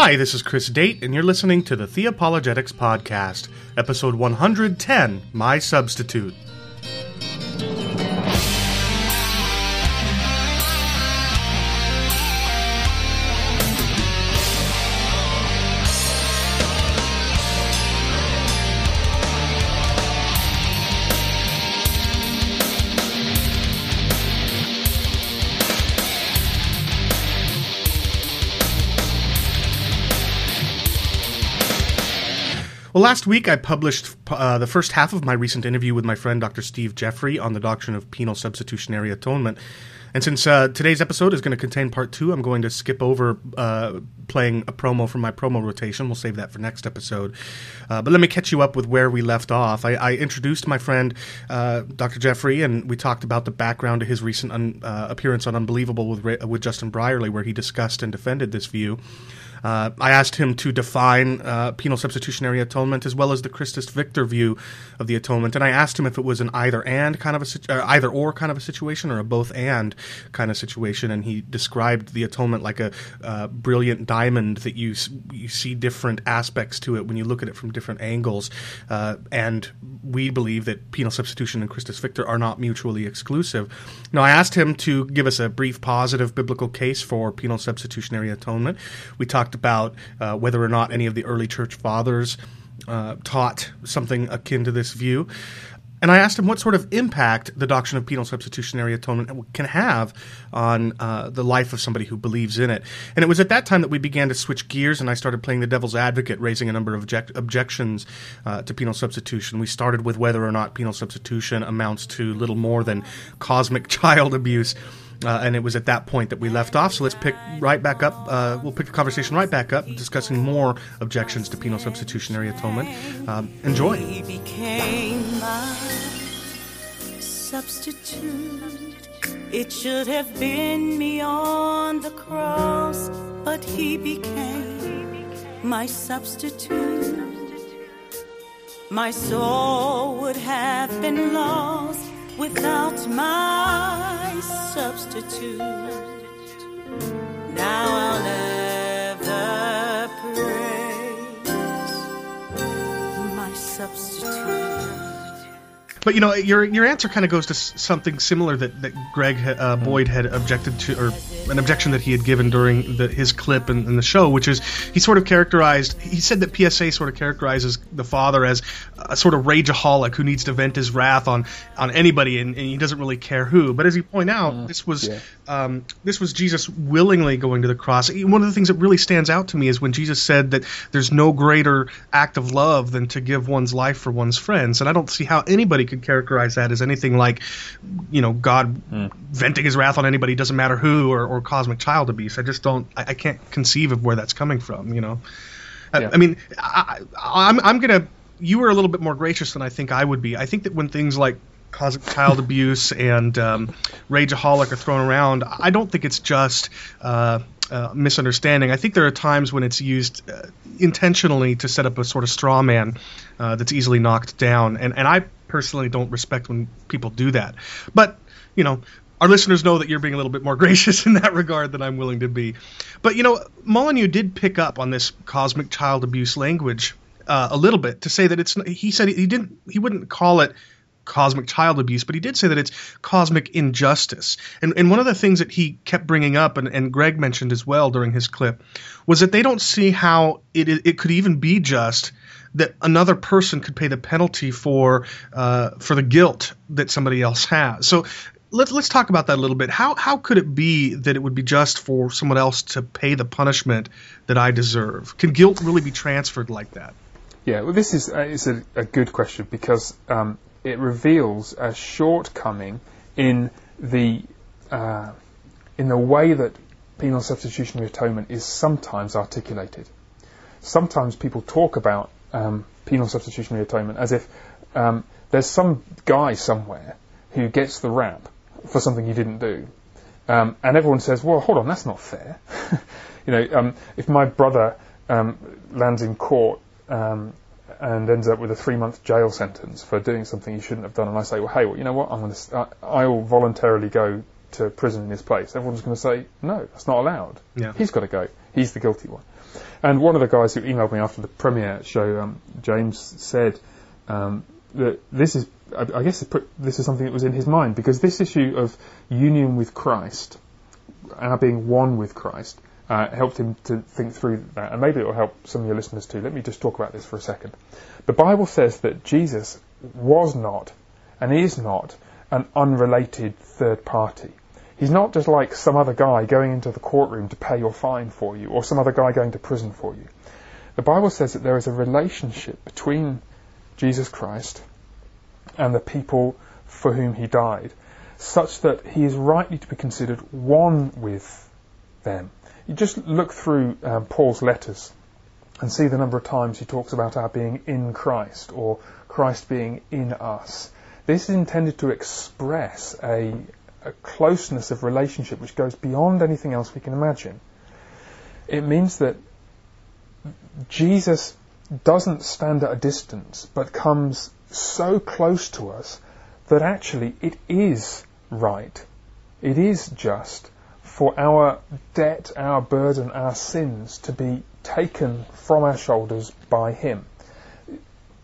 Hi, this is Chris Date, and you're listening to the Theopologetics Podcast, episode 110 My Substitute. Well, last week I published uh, the first half of my recent interview with my friend Dr. Steve Jeffery on the doctrine of penal substitutionary atonement. And since uh, today's episode is going to contain part two, I'm going to skip over uh, playing a promo from my promo rotation. We'll save that for next episode. Uh, but let me catch you up with where we left off. I, I introduced my friend uh, Dr. Jeffery, and we talked about the background to his recent un, uh, appearance on Unbelievable with, with Justin Brierley, where he discussed and defended this view. Uh, I asked him to define uh, penal substitutionary atonement as well as the Christus Victor view of the atonement, and I asked him if it was an either and kind of a uh, either or kind of a situation or a both and kind of situation, and he described the atonement like a uh, brilliant diamond that you you see different aspects to it when you look at it from different angles, uh, and we believe that penal substitution and Christus Victor are not mutually exclusive. Now, I asked him to give us a brief positive biblical case for penal substitutionary atonement. We talked talked about uh, whether or not any of the early church fathers uh, taught something akin to this view. And I asked him what sort of impact the doctrine of penal substitutionary atonement can have on uh, the life of somebody who believes in it. And it was at that time that we began to switch gears, and I started playing the devil's advocate, raising a number of object- objections uh, to penal substitution. We started with whether or not penal substitution amounts to little more than cosmic child abuse. Uh, and it was at that point that we left off. So let's pick right back up. Uh, we'll pick the conversation right back up, discussing more objections to penal substitutionary atonement. Um, enjoy. He became my substitute. It should have been me on the cross, but he became my substitute. My soul would have been lost without my substitute. Now I'll never praise my substitute. But you know, your your answer kind of goes to something similar that that Greg uh, Boyd had objected to, or an objection that he had given during the, his clip in, in, the show, which is he sort of characterized. He said that PSA sort of characterizes the father as a sort of rageaholic who needs to vent his wrath on on anybody, and, and he doesn't really care who. But as you point out, mm, this was yeah. um, this was Jesus willingly going to the cross. One of the things that really stands out to me is when Jesus said that there's no greater act of love than to give one's life for one's friends, and I don't see how anybody could characterize that as anything like, you know, God mm. venting his wrath on anybody, doesn't matter who, or, or cosmic child abuse. I just don't, I, I can't conceive of where that's coming from, you know. Yeah. I, I, mean, I, I'm, I'm going to, you were a little bit more gracious than I think I would be. I think that when things like cosmic child abuse and um, rageaholic are thrown around, I don't think it's just. Uh, uh, misunderstanding. I think there are times when it's used uh, intentionally to set up a sort of straw man uh, that's easily knocked down, and and I personally don't respect when people do that. But you know, our listeners know that you're being a little bit more gracious in that regard than I'm willing to be. But you know, Molyneux did pick up on this cosmic child abuse language uh, a little bit to say that it's. He said he didn't. He wouldn't call it cosmic child abuse, but he did say that it's cosmic injustice. And, and one of the things that he kept bringing up, and, and Greg mentioned as well during his clip, was that they don't see how it, it could even be just that another person could pay the penalty for uh, for the guilt that somebody else has. So let's let's talk about that a little bit. How how could it be that it would be just for someone else to pay the punishment that I deserve? Can guilt really be transferred like that? Yeah, well, this is uh, is a, a, good question because um, it reveals a shortcoming in the uh, in the way that penal substitutionary atonement is sometimes articulated. Sometimes people talk about um, penal substitutionary atonement as if um, there's some guy somewhere who gets the rap for something he didn't do. Um, and everyone says, well, hold on, that's not fair. you know, um, if my brother um, lands in court um, and ends up with a three-month jail sentence for doing something he shouldn't have done, and I say, well, hey, well, you know what, I'm going to, I will voluntarily go to prison in his place. Everyone's going to say, no, that's not allowed. Yeah. He's got to go He's the guilty one. And one of the guys who emailed me after the Premier show, um, James, said um, that this is, I, I guess, this is something that was in his mind because this issue of union with Christ, our being one with Christ, uh, helped him to think through that. And maybe it will help some of your listeners too. Let me just talk about this for a second. The Bible says that Jesus was not and is not an unrelated third party. He's not just like some other guy going into the courtroom to pay your fine for you, or some other guy going to prison for you. The Bible says that there is a relationship between Jesus Christ and the people for whom he died, such that he is rightly to be considered one with them. You just look through um, Paul's letters and see the number of times he talks about our being in Christ or Christ being in us. This is intended to express a, a closeness of relationship which goes beyond anything else we can imagine. It means that Jesus doesn't stand at a distance but comes so close to us that actually it is right, it is just for our debt, our burden, our sins to be taken from our shoulders by Him.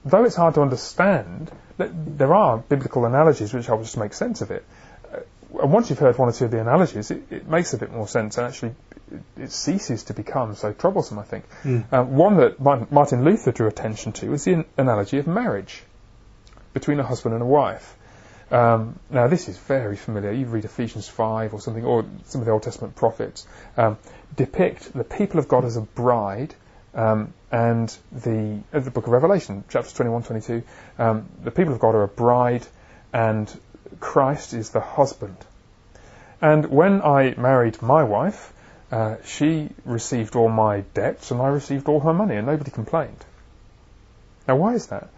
Though it's hard to understand, there are biblical analogies which help us to make sense of it. Uh, and once you've heard one or two of the analogies, it, it makes a bit more sense, and actually it ceases to become so troublesome, I think. Mm. Uh, one that Martin Luther drew attention to is the analogy of marriage between a husband and a wife. Um, now, this is very familiar. You read Ephesians 5 or something, or some of the Old Testament prophets um, depict the people of God as a bride, um, and the, uh, the book of Revelation, chapters 21, 22, um, the people of God are a bride, and Christ is the husband. And when I married my wife, uh, she received all my debts, and I received all her money, and nobody complained. Now, why is that?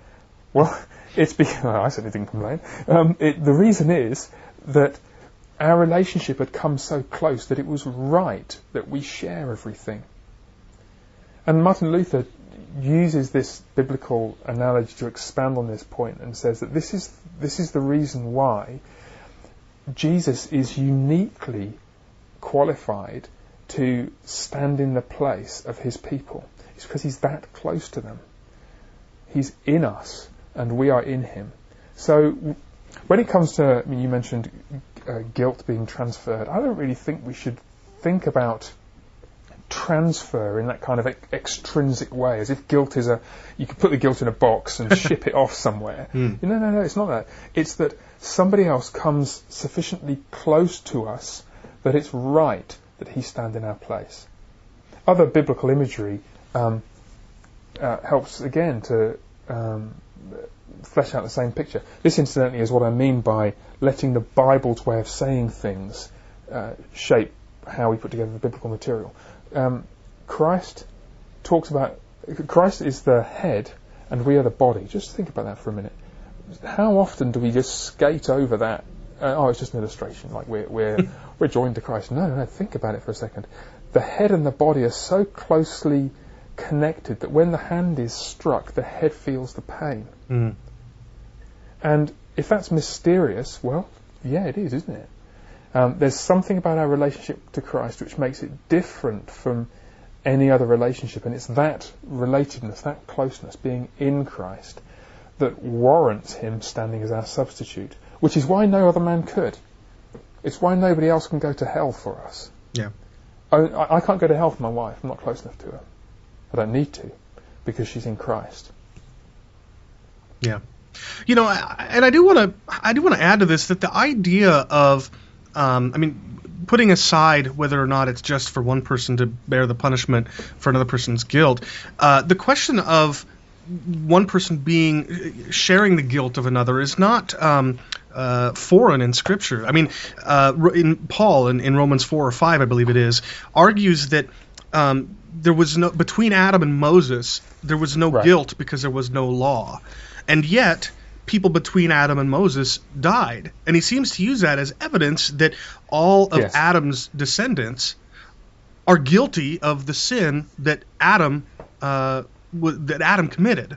Well, it's because well, I certainly didn't complain. Um, it, the reason is that our relationship had come so close that it was right that we share everything. And Martin Luther uses this biblical analogy to expand on this point and says that this is this is the reason why Jesus is uniquely qualified to stand in the place of his people. It's because he's that close to them. He's in us and we are in him. So when it comes to, I mean, you mentioned uh, guilt being transferred, I don't really think we should think about transfer in that kind of extrinsic way, as if guilt is a, you could put the guilt in a box and ship it off somewhere. Mm. No, no, no, it's not that. It's that somebody else comes sufficiently close to us that it's right that he stand in our place. Other biblical imagery um, uh, helps again to um, flesh out the same picture. This, incidentally, is what I mean by letting the Bible's way of saying things uh, shape how we put together the biblical material. Um, Christ talks about Christ is the head and we are the body. Just think about that for a minute. How often do we just skate over that? Uh, oh, it's just an illustration. Like we're we're we're joined to Christ. No, no, no. Think about it for a second. The head and the body are so closely connected that when the hand is struck, the head feels the pain. Mm. And if that's mysterious, well, yeah, it is, isn't it? Um, there's something about our relationship to Christ which makes it different from any other relationship, and it's that relatedness, that closeness, being in Christ, that warrants Him standing as our substitute, which is why no other man could. It's why nobody else can go to hell for us. Yeah. I, I can't go to hell for my wife. I'm not close enough to her. I don't need to, because she's in Christ. Yeah. You know, and I do want to I do want to add to this that the idea of um, I mean, putting aside whether or not it's just for one person to bear the punishment for another person's guilt, uh, the question of one person being sharing the guilt of another is not um, uh, foreign in Scripture. I mean, uh, in Paul in, in, Romans four or five, I believe it is, argues that um, there was no between Adam and Moses there was no right. guilt because there was no law, and yet people between Adam and Moses died. And he seems to use that as evidence that all of yes. Adam's descendants are guilty of the sin that Adam uh, w- that Adam committed.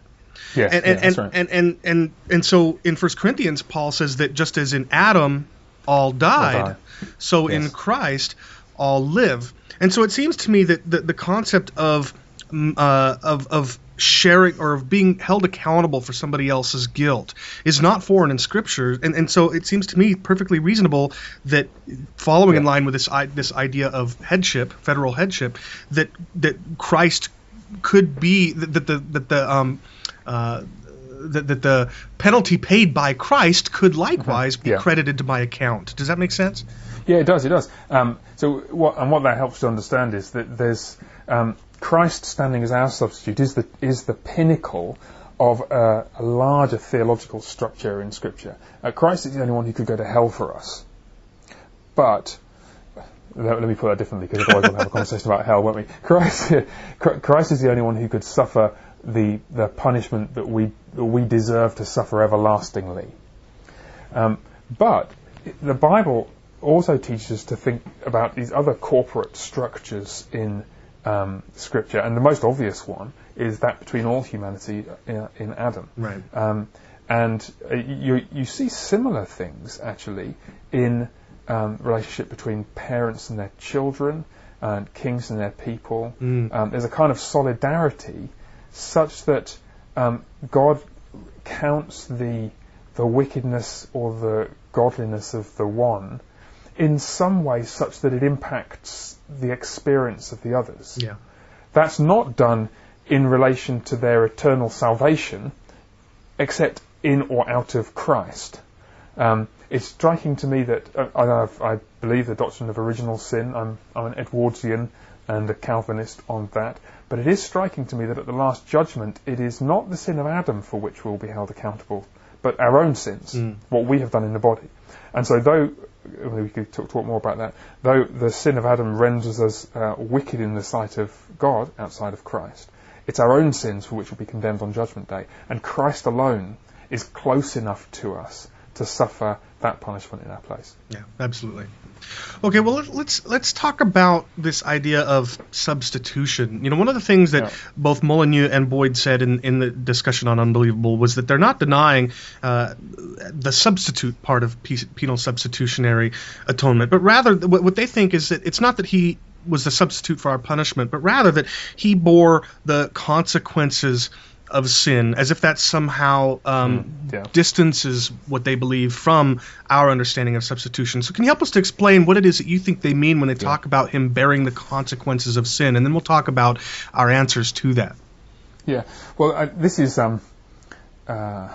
Yes, and, and, and, right. and, and, and, and, so in First Corinthians, Paul says that just as in Adam all died, so yes. in Christ all live. And so it seems to me that the, the concept of mm, uh, of of sharing or of being held accountable for somebody else's guilt is not foreign in scripture and, and so it seems to me perfectly reasonable that following in line with this this idea of headship federal headship that that Christ could be that that the that the um uh that, that the penalty paid by Christ could likewise be Yeah. credited to my account. Does that make sense? Yeah, it does. It does. Um, so, what and what that helps to understand is that there's um, Christ standing as our substitute is the is the pinnacle of a, a larger theological structure in Scripture. Uh, Christ is the only one who could go to hell for us, but. Let, me put that differently because otherwise we'll have a conversation about hell, won't we? Christ, Christ is the only one who could suffer the the punishment that we that we deserve to suffer everlastingly. Um, but the Bible also teaches us to think about these other corporate structures in um, Scripture, and the most obvious one is that between all humanity in, in Adam. Right. Um, and uh, you, you see similar things actually in um, relationship between parents and their children, and kings and their people. Mm. Um, there's a kind of solidarity such that um, God counts the the wickedness or the godliness of the one in some way such that it impacts the experience of the others. Yeah. That's not done in relation to their eternal salvation, except in or out of Christ. Um, it's striking to me that uh, I, I've- believe the doctrine of original sin. I'm, I'm an Edwardsian and a Calvinist on that. But it is striking to me that at the last judgment, it is not the sin of Adam for which we'll be held accountable, but our own sins, Mm. what we have done in the body. And so, though we could talk, talk more about that, though the sin of Adam renders us uh, wicked in the sight of God outside of Christ, it's our own sins for which we'll be condemned on Judgment Day. And Christ alone is close enough to us to suffer that punishment in our place. Yeah, absolutely. Okay, well let- let's let's talk about this idea of substitution. You know, one of the things that Yeah. both Molyneux and Boyd said in, in the discussion on Unbelievable was that they're not denying uh, the substitute part of penal substitutionary atonement, but rather what, what they think is that it's not that he was the substitute for our punishment, but rather that he bore the consequences of sin, as if that somehow um, Mm, yeah. distances what they believe from our understanding of substitution. So, can you help us to explain what it is that you think they mean when they talk about him bearing the consequences of sin? And then we'll talk about our answers to that. Yeah. Well, uh, this is um, uh,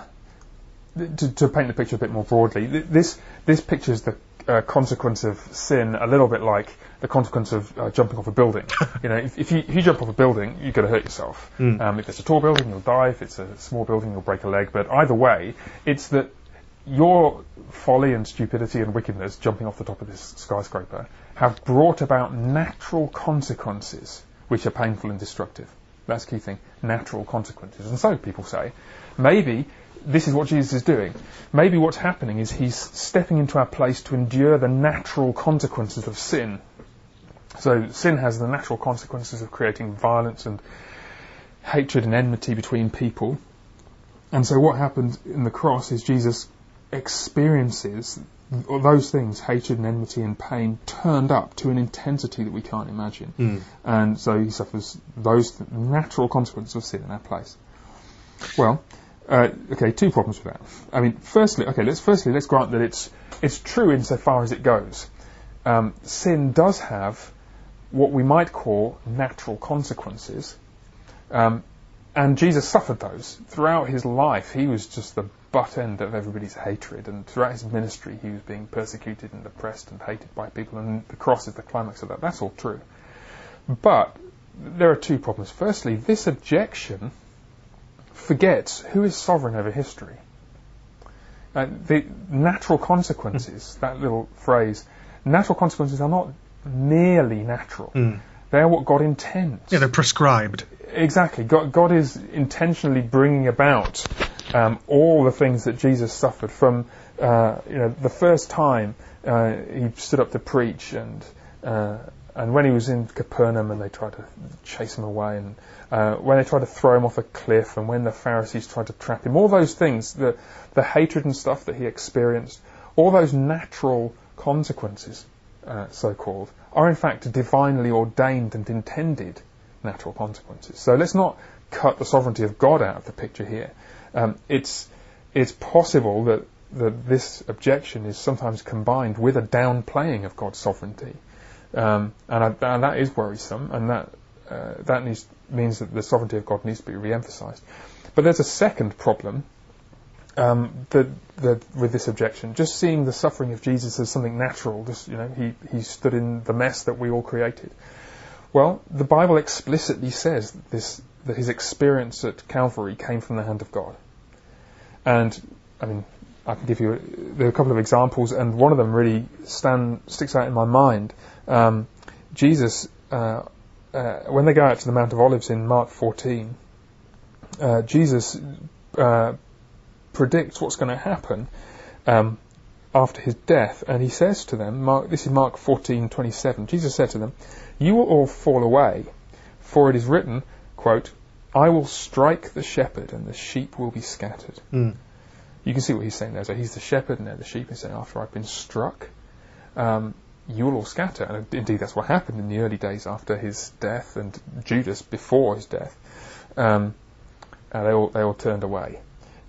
to, to paint the picture a bit more broadly. th- This this pictures the uh, consequence of sin a little bit like the consequence of uh, jumping off a building. you know, if, if, you, if you jump off a building, you're going to hurt yourself. Um, if it's a tall building, you'll die. If it's a small building, you'll break a leg. But either way, it's that your folly and stupidity and wickedness jumping off the top of this skyscraper have brought about natural consequences which are painful and destructive. That's the key thing. Natural consequences. And so people say, maybe this is what Jesus is doing. Maybe what's happening is he's stepping into our place to endure the natural consequences of sin. So sin has the natural consequences of creating violence and hatred and enmity between people. And so what happened in the cross is Jesus experiences those things, hatred and enmity and pain, turned up to an intensity that we can't imagine. And so he suffers those th- natural consequences of sin in our place. Well, uh, okay, two problems with that. I mean, firstly, okay, let's firstly let's grant that it's it's true insofar as it goes. Um, sin does have what we might call natural consequences, um, and Jesus suffered those throughout his life. He was just the butt end of everybody's hatred, and throughout his ministry, he was being persecuted and oppressed and hated by people. And the cross is the climax of that. That's all true. But there are two problems. Firstly, this objection forgets who is sovereign over history. Uh, the natural consequences, that little phrase, natural consequences are not merely natural. They are what God intends. Yeah, they're prescribed. Exactly. God, God is intentionally bringing about um, all the things that Jesus suffered from, uh, you know, the first time uh, he stood up to preach and uh, and when he was in Capernaum and they tried to chase him away and uh, when they tried to throw him off a cliff and when the Pharisees tried to trap him, all those things, the, the hatred and stuff that he experienced, all those natural consequences, uh, so-called, are in fact divinely ordained and intended natural consequences. So let's not cut the sovereignty of God out of the picture here. Um, it's it's possible that that this objection is sometimes combined with a downplaying of God's sovereignty, um, and, I, and, that is worrisome, and that uh, that needs, means that the sovereignty of God needs to be re-emphasized. But there's a second problem um, that with this objection, just seeing the suffering of Jesus as something natural, just you know, he he stood in the mess that we all created. Well, the Bible explicitly says that this that his experience at Calvary came from the hand of God, and I mean, I can give you there are a couple of examples, and one of them really stand sticks out in my mind. Um, Jesus, uh, uh, when they go out to the Mount of Olives in Mark 14, uh, Jesus predicts what's going to happen um, after his death, and he says to them, Mark, this is Mark 14:27. Jesus said to them, "You will all fall away, for it is written, quote, I will strike the shepherd, and the sheep will be scattered." Mm you can see what he's saying there. So he's the shepherd and they're the sheep. He's saying, after I've been struck, um, you will all scatter. And indeed, that's what happened in the early days after his death and Judas before his death. Um, uh, they all they all turned away.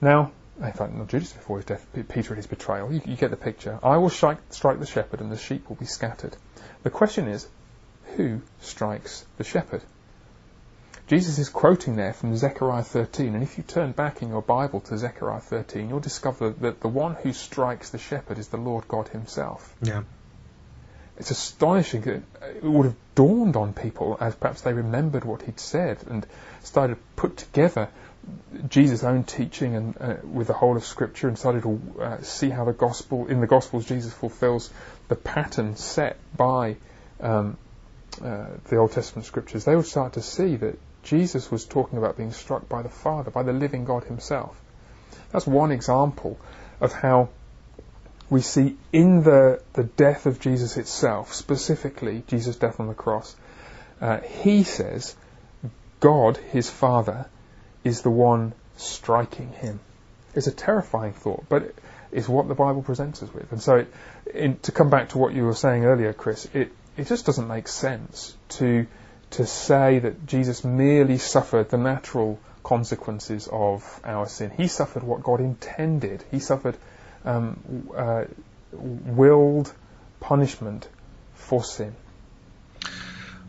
Now, in fact, not Judas before his death, Peter at his betrayal. You, you get the picture. I will strike, strike the shepherd, and the sheep will be scattered. The question is, who strikes the shepherd? Jesus is quoting there from Zechariah 13, and if you turn back in your Bible to Zechariah 13, you'll discover that the one who strikes the shepherd is the Lord God Himself. Yeah. It's astonishing that it would have dawned on people as perhaps they remembered what He'd said and started to put together Jesus' own teaching and uh, with the whole of Scripture and started to uh, see how the gospel in the Gospels Jesus fulfills the pattern set by um, uh, the Old Testament Scriptures. They would start to see that Jesus was talking about being struck by the Father, by the living God Himself. That's one example of how we see in the, the death of Jesus itself, specifically Jesus' death on the cross, uh, He says, God, His Father, is the one striking Him. It's a terrifying thought, but it's what the Bible presents us with. And so, it, in, to come back to what you were saying earlier, Chris, it, it just doesn't make sense to to say that Jesus merely suffered the natural consequences of our sin. He suffered what God intended. He suffered um, uh, willed punishment for sin.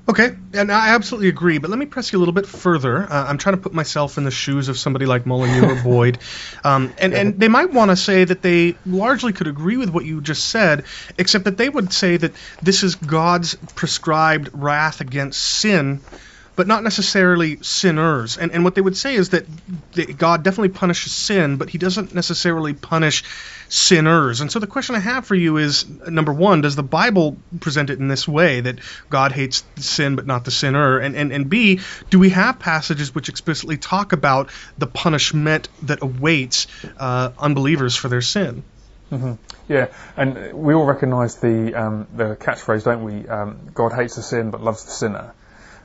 Okay, and I absolutely agree, but let me press you a little bit further. Uh, I'm trying to put myself in the shoes of somebody like Molyneux or Boyd, um, and, and they might want to say that they largely could agree with what you just said, except that they would say that this is God's prescribed wrath against sin but not necessarily sinners. And, and what they would say is that God definitely punishes sin, but he doesn't necessarily punish sinners. And so the question I have for you is number one, does the Bible present it in this way that God hates sin but not the sinner? And, and, and B, do we have passages which explicitly talk about the punishment that awaits uh, unbelievers for their sin? Mm-hmm. Yeah, and we all recognise the um, the catchphrase, don't we? Um, God hates the sin but loves the sinner.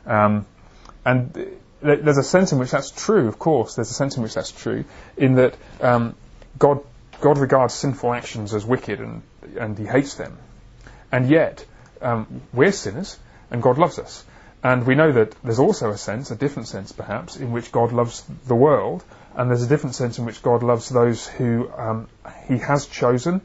Um, and there's a sense in which that's true, of course. There's a sense in which that's true, in that um, God God regards sinful actions as wicked and and He hates them, and yet um, we're sinners and God loves us. And we know that there's also a sense, a different sense perhaps, in which God loves the world, and there's a different sense in which God loves those who um, He has chosen,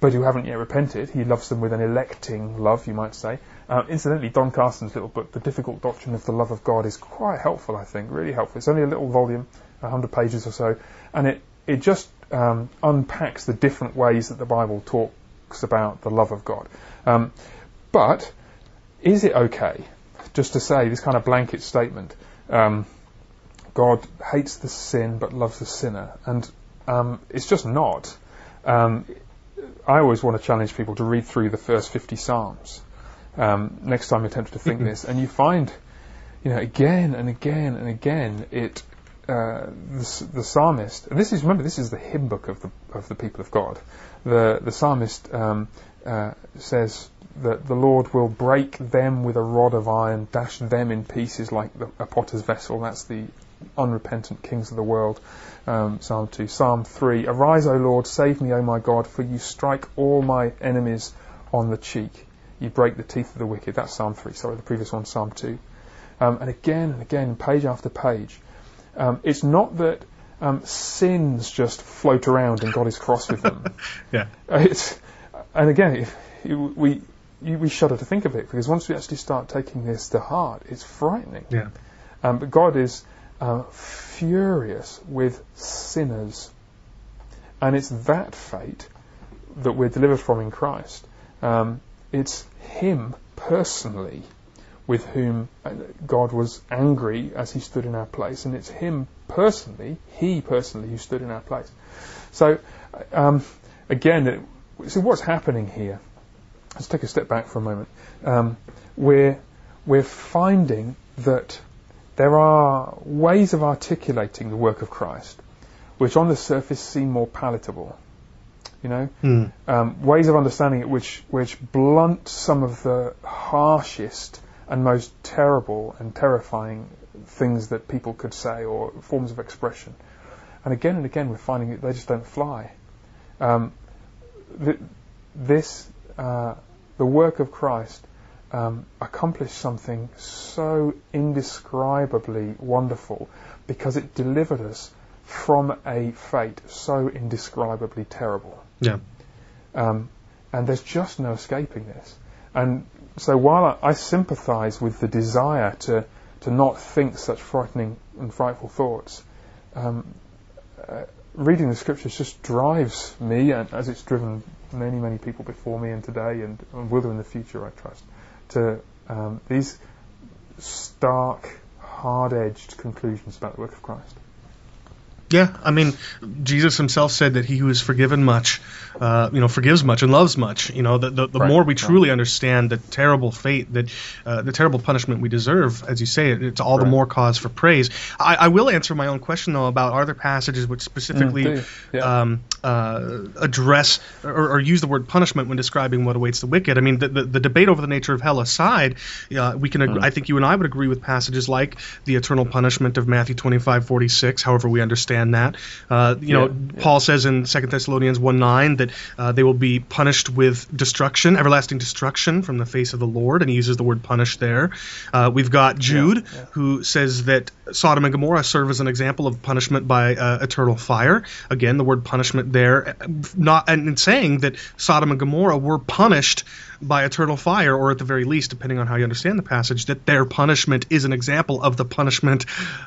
but who haven't yet repented. He loves them with an electing love, you might say. Uh, incidentally, Don Carson's little book, The Difficult Doctrine of the Love of God, is quite helpful, I think, really helpful. It's only a little volume, 100 pages or so, and it, it just um, unpacks the different ways that the Bible talks about the love of God. Um, but is it okay just to say this kind of blanket statement? Um, God hates the sin but loves the sinner, and um, it's just not. Um, I always want to challenge people to read through the first 50 Psalms um, next time you attempt to think this, and you find, you know, again and again and again, it uh, the, the, psalmist, and this is remember this is the hymn book of the of the people of God. The the psalmist um, uh, says that the Lord will break them with a rod of iron, dash them in pieces like the, a potter's vessel. That's the unrepentant kings of the world. Um, Psalm 2. Psalm 3. Arise, O Lord, save me, O my God, for you strike all my enemies on the cheek. You break the teeth of the wicked. That's Psalm 3, sorry, the previous one, Psalm 2. Um, and again and again, page after page. Um, it's not that um, sins just float around and God is cross with them. yeah. It's, and again, we, we shudder to think of it because once we actually start taking this to heart, it's frightening. Yeah. Um, but God is uh, furious with sinners. And it's that fate that we're delivered from in Christ. Um, it's Him personally with whom uh, God was angry as He stood in our place, and it's Him personally, He personally, who stood in our place. So, um, again, it, so what's happening here? Let's take a step back for a moment. Um, we're we're finding that there are ways of articulating the work of Christ which on the surface seem more palatable. You know, Mm. um, ways of understanding it which which blunt some of the harshest and most terrible and terrifying things that people could say or forms of expression. And again and again, we're finding that they just don't fly. Um, th- this, uh, the work of Christ, um, accomplished something so indescribably wonderful because it delivered us from a fate so indescribably terrible. Yeah. Um, and there's just no escaping this. And so while I, I sympathise with the desire to, to not think such frightening and frightful thoughts, um, uh, reading the scriptures just drives me, and as it's driven many, many people before me and today and, and will in the future, I trust, to um, these stark, hard-edged conclusions about the work of Christ. Yeah, I mean, Jesus himself said that he who is forgiven much, uh, you know, forgives much and loves much. You know, the, the, the Right, more we right. truly understand the terrible fate that, uh, the terrible punishment we deserve, as you say, it, it's all the more cause for praise. I, I will answer my own question though about are there passages which specifically Mm. Yeah. um, uh, address or, or use the word punishment when describing what awaits the wicked. I mean, the, the, the debate over the nature of hell aside, uh, we can. Ag- I think you and I would agree with passages like the eternal punishment of Matthew twenty five forty six. However, we understand that. Uh, you know, Yeah, yeah. Paul says in Second Thessalonians one nine that uh, they will be punished with destruction, everlasting destruction from the face of the Lord, and he uses the word punish there. Uh, we've got Jude yeah. who says that Sodom and Gomorrah serve as an example of punishment by uh, eternal fire. Again, the word punishment there, uh, not and in saying that Sodom and Gomorrah were punished by eternal fire, or at the very least, depending on how you understand the passage, that their punishment is an example of the punishment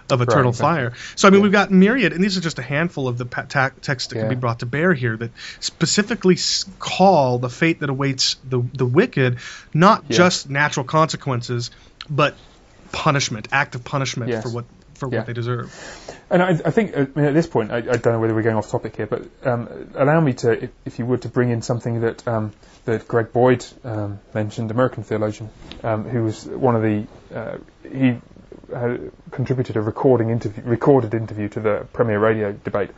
of eternal exactly. fire. So, I mean, we've got myriad, and these are just a handful of the ta- texts that can be brought to bear here that specifically call the fate that awaits the the wicked not Yeah. just natural consequences, but punishment, active punishment Yes. for what for Yeah. what they deserve. And I, I think, uh, I mean, at this point, I, I don't know whether we're going off topic here, but um, allow me to, if, if you would, to bring in something that um, that Greg Boyd um, mentioned, American theologian, um, who was one of the uh, he uh, contributed a recording interview, recorded interview to the Premier Radio debate,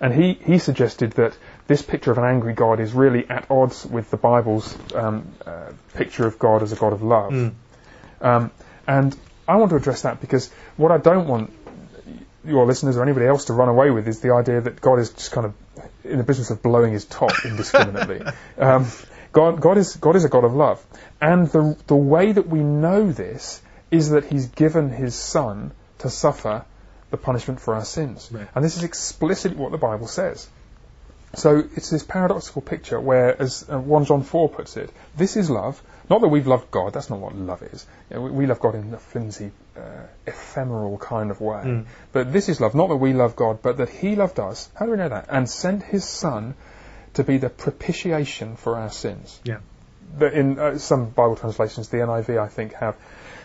and he he suggested that this picture of an angry God is really at odds with the Bible's um, uh, picture of God as a God of love. Mm. Um, and I want to address that because what I don't want your listeners or anybody else to run away with is the idea that God is just kind of in the business of blowing his top indiscriminately. um, God, God is God is a God of love, and the the way that we know this is that He's given His Son to suffer the punishment for our sins, Right. and this is explicitly what the Bible says. So it's this paradoxical picture where, as uh, 1 John 4 puts it, this is love. Not that we've loved God, that's not what love is. You know, we, we love God in a flimsy, uh, ephemeral kind of way. Mm. But this is love, not that we love God, but that He loved us. How do we know that? And sent His Son to be the propitiation for our sins. Yeah. In uh, some Bible translations, the NIV, I think, have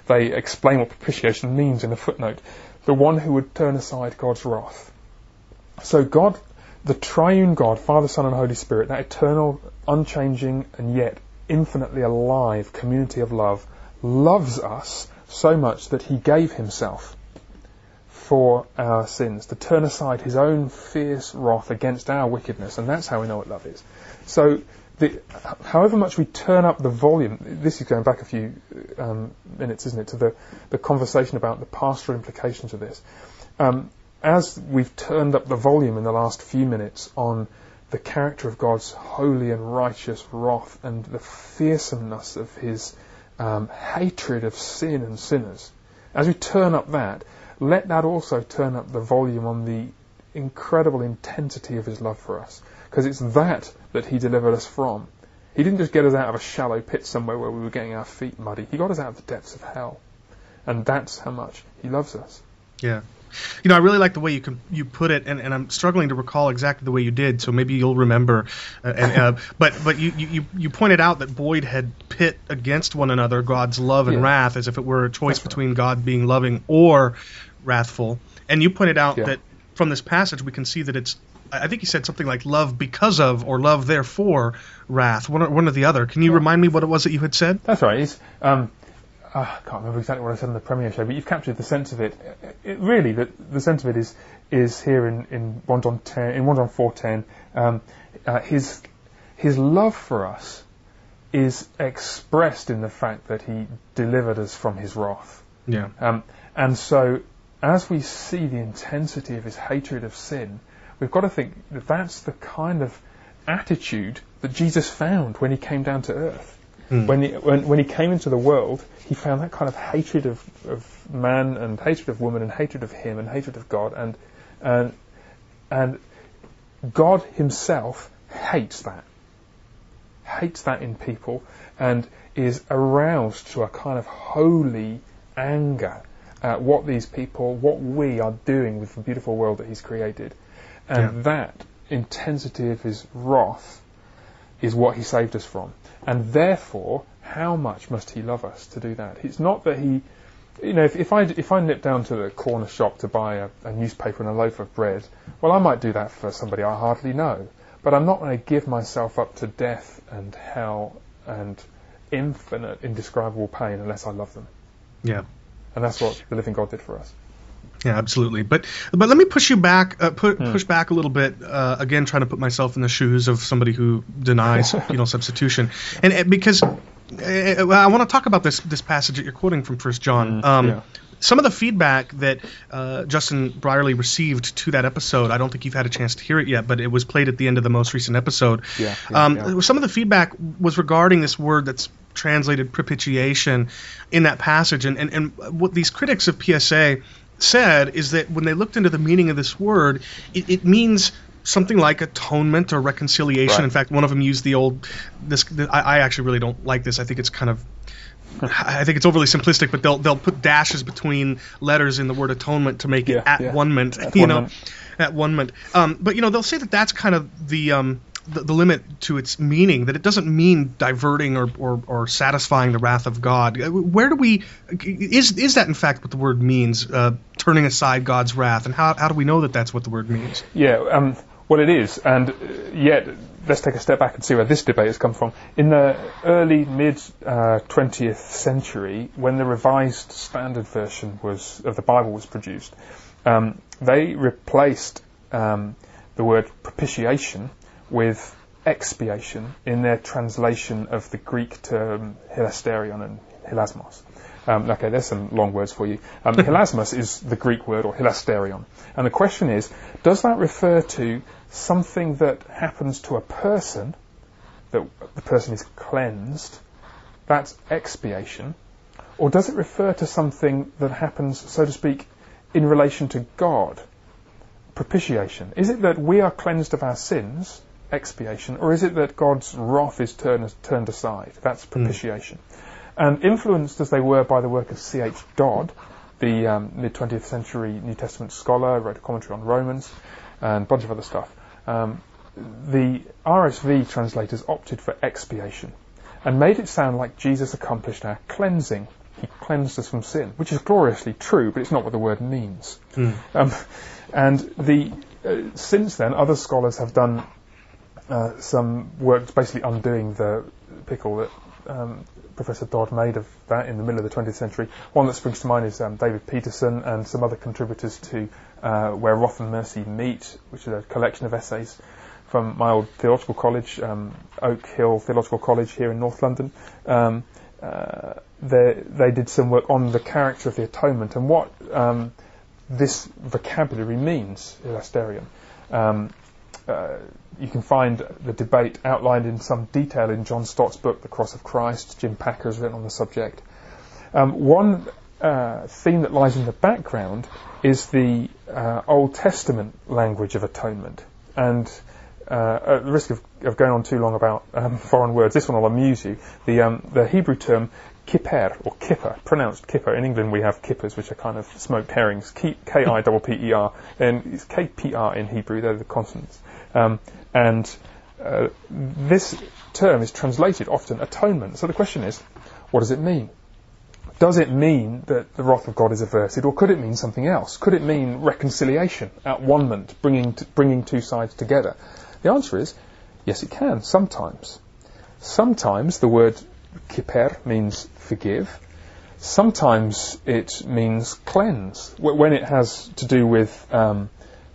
they explain what propitiation means in a footnote. The one who would turn aside God's wrath. So God, the triune God, Father, Son, and Holy Spirit, that eternal, unchanging, and yet infinitely alive community of love, loves us so much that He gave Himself for our sins, to turn aside His own fierce wrath against our wickedness, and that's how we know what love is. So, the, however much we turn up the volume, this is going back a few um, minutes, isn't it, to the, the conversation about the pastoral implications of this. Um, as we've turned up the volume in the last few minutes on the character of God's holy and righteous wrath and the fearsomeness of his um, hatred of sin and sinners, as we turn up that, let that also turn up the volume on the incredible intensity of his love for us. Because it's that that he delivered us from. He didn't just get us out of a shallow pit somewhere where we were getting our feet muddy. He got us out of the depths of hell. And that's how much he loves us. Yeah. You know, I really like the way you can, you put it, and, and I'm struggling to recall exactly the way you did. So maybe you'll remember. Uh, and, uh, but but you, you you pointed out that Boyd had pit against one another God's love and Yeah. wrath, as if it were a choice That's right. between God being loving or wrathful. And you pointed out Yeah. that from this passage we can see that it's. I think he said something like love because of or love therefore wrath, one or, one or the other. Can you remind me what it was that you had said? That's right. It's, um, I can't remember exactly what I said on the Premier show, but you've captured the sense of it. it really, the, the sense of it is is here in, in 1 John 10, in 1 John 4.10. Um, uh, his, his love for us is expressed in the fact that he delivered us from his wrath. Yeah. Um, and so, as we see the intensity of his hatred of sin, we've got to think that that's the kind of attitude that Jesus found when he came down to earth. Mm. When, he, when, when he came into the world, he found that kind of hatred of, of man and hatred of woman and hatred of him and hatred of God. And, and, and God himself hates that hates that in people and is aroused to a kind of holy anger at what these people, what we are doing with the beautiful world that He's created. And Yeah. that intensity of His wrath is what He saved us from. And therefore, how much must He love us to do that? It's not that He. You know, if, if I if I nip down to the corner shop to buy a, a newspaper and a loaf of bread, well, I might do that for somebody I hardly know. But I'm not going to give myself up to death and hell and infinite, indescribable pain unless I love them. Yeah. And that's what the living God did for us. Yeah, absolutely. But but let me push you back, uh, put, push back a little bit. Uh, again, trying to put myself in the shoes of somebody who denies penal substitution, and uh, because uh, I want to talk about this this passage that you're quoting from First John. um, yeah. Some of the feedback that uh, Justin Brierley received to that episode, I don't think you've had a chance to hear it yet, but it was played at the end of the most recent episode. Yeah, yeah, um, yeah. Some of the feedback was regarding this word that's translated propitiation in that passage, and, and, and what these critics of PSA said is that when they looked into the meaning of this word, it, it means something like atonement or reconciliation. Right. In fact, one of them used the old. This I, I actually really don't like this. I think it's kind of. I think it's overly simplistic, but they'll they'll put dashes between letters in the word atonement to make it at yeah. one ment. You know, at one ment. Um, but you know they'll say that that's kind of the um, the, the limit to its meaning. That it doesn't mean diverting or, or, or satisfying the wrath of God. Uh, Where do we is is that in fact what the word means? Uh, turning aside God's wrath, and how how do we know that that's what the word means? Yeah, um, well, it is, and uh, yet let's take a step back and see where this debate has come from. In the early mid uh, 20th century, when the Revised Standard Version was of the Bible was produced, um, they replaced um, the word propitiation with expiation in their translation of the Greek term hilasterion and hilasmos. Um, okay, there's some long words for you. Um, hilasmos is the Greek word, or hilasterion. And the question is, does that refer to something that happens to a person, that the person is cleansed, that's expiation, or does it refer to something that happens, so to speak, in relation to God, propitiation? Is it that we are cleansed of our sins, expiation, or is it that God's wrath is turned, turned aside? That's propitiation. And influenced as they were by the work of C.H. Dodd, the um, mid 20th century New Testament scholar, wrote a commentary on Romans and a bunch of other stuff. Um, the RSV translators opted for expiation and made it sound like Jesus accomplished our cleansing. He cleansed us from sin, which is gloriously true, but it's not what the word means. Um, and the uh, since then, other scholars have done uh, some work basically undoing the pickle that um, Professor Dodd made of that in the middle of the 20th century. One that springs to mind is um, David Peterson and some other contributors to uh, Where Wrath and Mercy Meet, which is a collection of essays from my old theological college, um, Oak Hill Theological College here in North London. Um, uh, they, they did some work on the character of the atonement and what um, this vocabulary means, hilasterion. Um, uh, you can find the debate outlined in some detail in John Stott's book, The Cross of Christ. Jim Packer has written on the subject. Um, one uh, theme that lies in the background is the uh, Old Testament language of atonement. And uh, at the risk of, of, going on too long about um, foreign words, this one will amuse you. The, um, the Hebrew term kippur or kipper, pronounced kipper. In England, we have kippers, which are kind of smoked herrings. K I P P E R, and it's K P R in Hebrew. They're the consonants. Um, and uh, this term is translated often atonement. So the question is, what does it mean? Does it mean that the wrath of God is averted, or could it mean something else? Could it mean reconciliation, at one bringing, t- bringing two sides together? The answer is, yes, it can, sometimes. Sometimes the word kiper means forgive. Sometimes it means cleanse. When it has to do with um,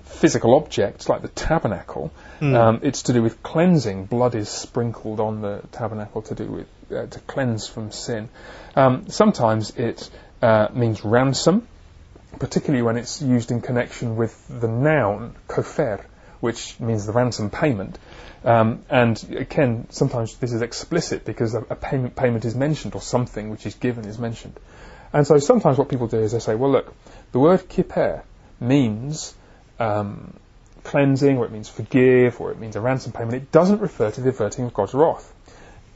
physical objects like the tabernacle, mm. um, it's to do with cleansing. Blood is sprinkled on the tabernacle to do with uh, to cleanse from sin. Um, sometimes it uh, means ransom, particularly when it's used in connection with the noun kofer, which means the ransom payment. Um, and again, sometimes this is explicit because a, payment, payment is mentioned or something which is given is mentioned. And so sometimes what people do is they say, well, look, the word kippur means um, cleansing, or it means forgive, or it means a ransom payment. It doesn't refer to the averting of God's wrath.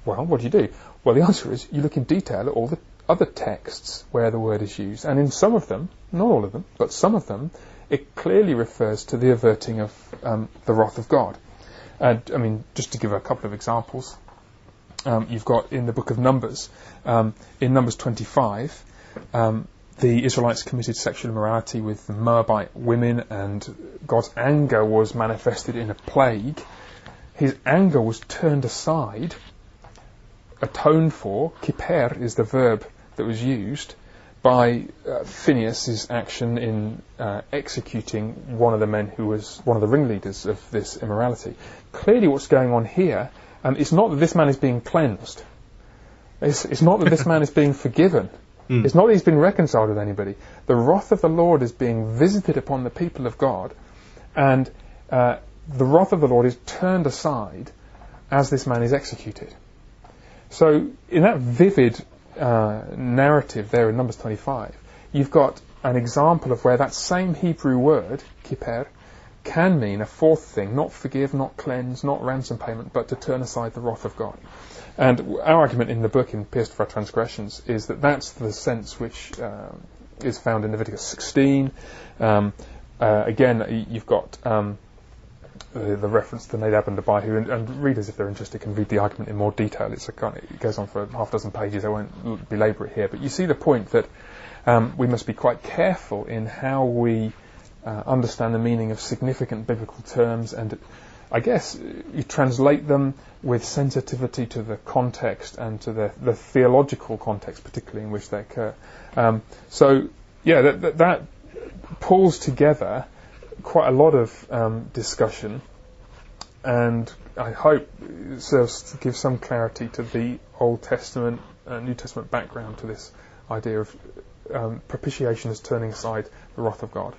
Well, what do you do? Well, the answer is you look in detail at all the other texts where the word is used, and in some of them, not all of them, but some of them, it clearly refers to the averting of um, the wrath of God. And I mean, just to give a couple of examples, um, you've got in the book of Numbers, um, in Numbers 25, um, the Israelites committed sexual immorality with the Moabite women, and God's anger was manifested in a plague. His anger was turned aside, atoned for. Kiper is the verb that was used by uh, Phineas's action in uh, executing one of the men who was one of the ringleaders of this immorality. Clearly, what's going on here, um, it's not that this man is being cleansed. It's, it's not that this man is being forgiven. Mm. It's not that he's been reconciled with anybody. The wrath of the Lord is being visited upon the people of God, and uh, the wrath of the Lord is turned aside as this man is executed. So, in that vivid uh, narrative there in Numbers 25, you've got an example of where that same Hebrew word, kippur, can mean a fourth thing, not forgive, not cleanse, not ransom payment, but to turn aside the wrath of God. And our argument in the book, in Pierced for Our Transgressions, is that that's the sense which uh, is found in Leviticus 16. Um, uh, again, you've got um, the, the, reference to Nadab and Abihu, and, and, readers, if they're interested, can read the argument in more detail. It's a kind of, it goes on for a half dozen pages. I won't belabor it here, but you see the point that um, we must be quite careful in how we uh, understand the meaning of significant biblical terms and I guess you translate them with sensitivity to the context and to the, the theological context, particularly in which they occur. Um, so, yeah, that, that, that, pulls together quite a lot of um, discussion, and I hope it serves to give some clarity to the Old Testament, uh, New Testament background to this idea of um, propitiation as turning aside the wrath of God.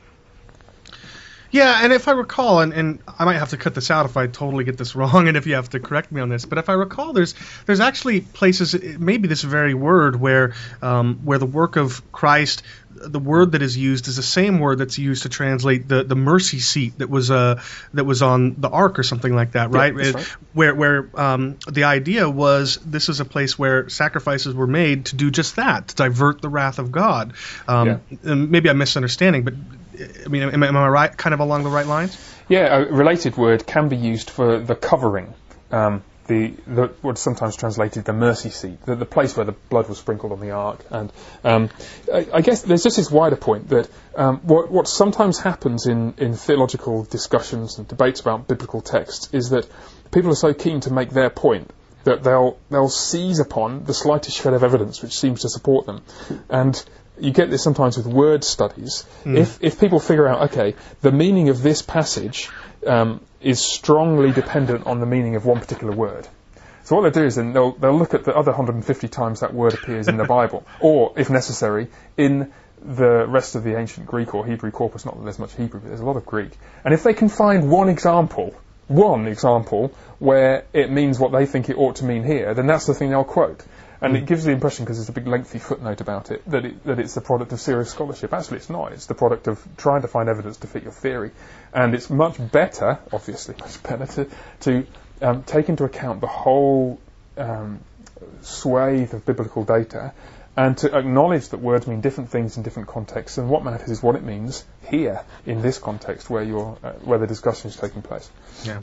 Yeah, and if I recall, and, and I might have to cut this out if I totally get this wrong, and if you have to correct me on this, but if I recall, there's there's actually places, maybe this very word, where um, where the work of Christ, the word that is used is the same word that's used to translate the, the mercy seat that was uh that was on the ark or something like that, right? Yeah, right. Where where um, the idea was this is a place where sacrifices were made to do just that, to divert the wrath of God. Um, yeah. Maybe I'm misunderstanding, but I mean, am, am, I right? Kind of along the right lines? Yeah, a related word can be used for the covering. Um, the, the, what's sometimes translated the mercy seat, the, the, place where the blood was sprinkled on the ark. And um, I, I, guess there's just this wider point that um, what, what, sometimes happens in, in theological discussions and debates about biblical texts is that people are so keen to make their point that they'll they'll seize upon the slightest shred of evidence which seems to support them, and you get this sometimes with word studies. Mm. If if people figure out, okay, the meaning of this passage um, is strongly dependent on the meaning of one particular word. So what they'll do is then they'll they'll look at the other 150 times that word appears in the Bible, or if necessary, in the rest of the ancient Greek or Hebrew corpus. Not that there's much Hebrew, but there's a lot of Greek. And if they can find one example one example where it means what they think it ought to mean here, then that's the thing they'll quote. And it gives the impression, because there's a big lengthy footnote about it, that, it, that it's the product of serious scholarship. Actually, it's not. It's the product of trying to find evidence to fit your theory. And it's much better, obviously, much better to, to um, take into account the whole um, swathe of biblical data and to acknowledge that words mean different things in different contexts, and what matters is what it means here in this context where you're, uh, where the discussion is taking place. Yeah.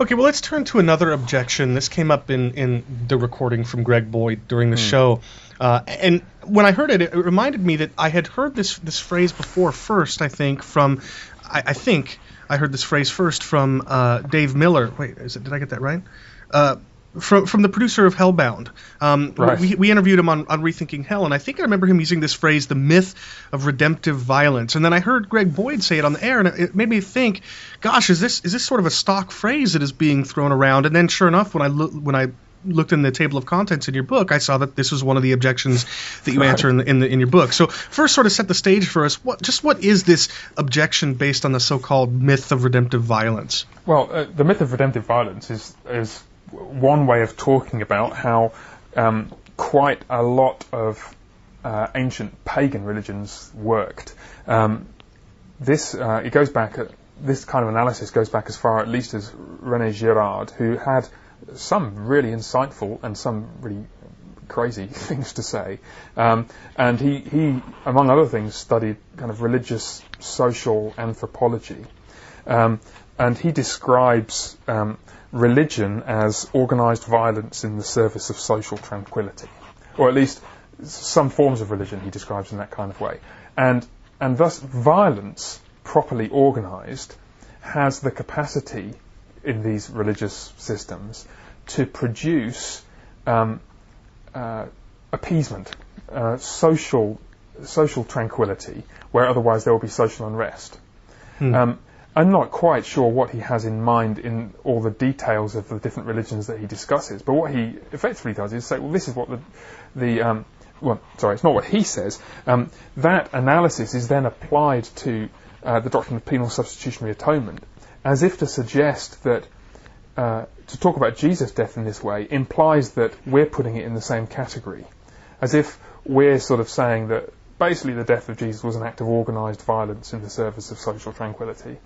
Okay, well, let's turn to another objection. This came up in, in the recording from Greg Boyd during the Hmm. show. Uh, and when I heard it, it reminded me that I had heard this, this phrase before first, I think, from, I, I think I heard this phrase first from uh, Dave Miller. Wait, is it, did I get that right? Uh, from, from the producer of Hellbound. Um, Right. we, we interviewed him on, on Rethinking Hell, and I think I remember him using this phrase, the myth of redemptive violence. And then I heard Greg Boyd say it on the air, and it, made me think, gosh, is this is this sort of a stock phrase that is being thrown around? And then, sure enough, when I look when I looked in the table of contents in your book, I saw that this was one of the objections that you answer in the, in, the, in your book. So first, sort of set the stage for us. What just what is this objection based on the so-called myth of redemptive violence? Well, uh, the myth of redemptive violence is is one way of talking about how um, quite a lot of uh, ancient pagan religions worked. Um, this uh, it goes back. This kind of analysis goes back as far, at least, as René Girard, who had some really insightful and some really crazy things to say. Um, and he, he, among other things, studied kind of religious social anthropology. Um, and he describes um, religion as organized violence in the service of social tranquility, or at least some forms of religion he describes in that kind of way. And, and thus, violence, properly organized, has the capacity in these religious systems to produce um, uh, appeasement, uh, social social tranquility, where otherwise there will be social unrest. Um, I'm not quite sure what he has in mind in all the details of the different religions that he discusses, but what he effectively does is say, well, this is what the, the um, well, sorry, it's not what he says. Um, that analysis is then applied to uh, the doctrine of penal substitutionary atonement, as if to suggest that uh, to talk about Jesus' death in this way implies that we're putting it in the same category, as if we're sort of saying that basically the death of Jesus was an act of organised violence in the service of social tranquility.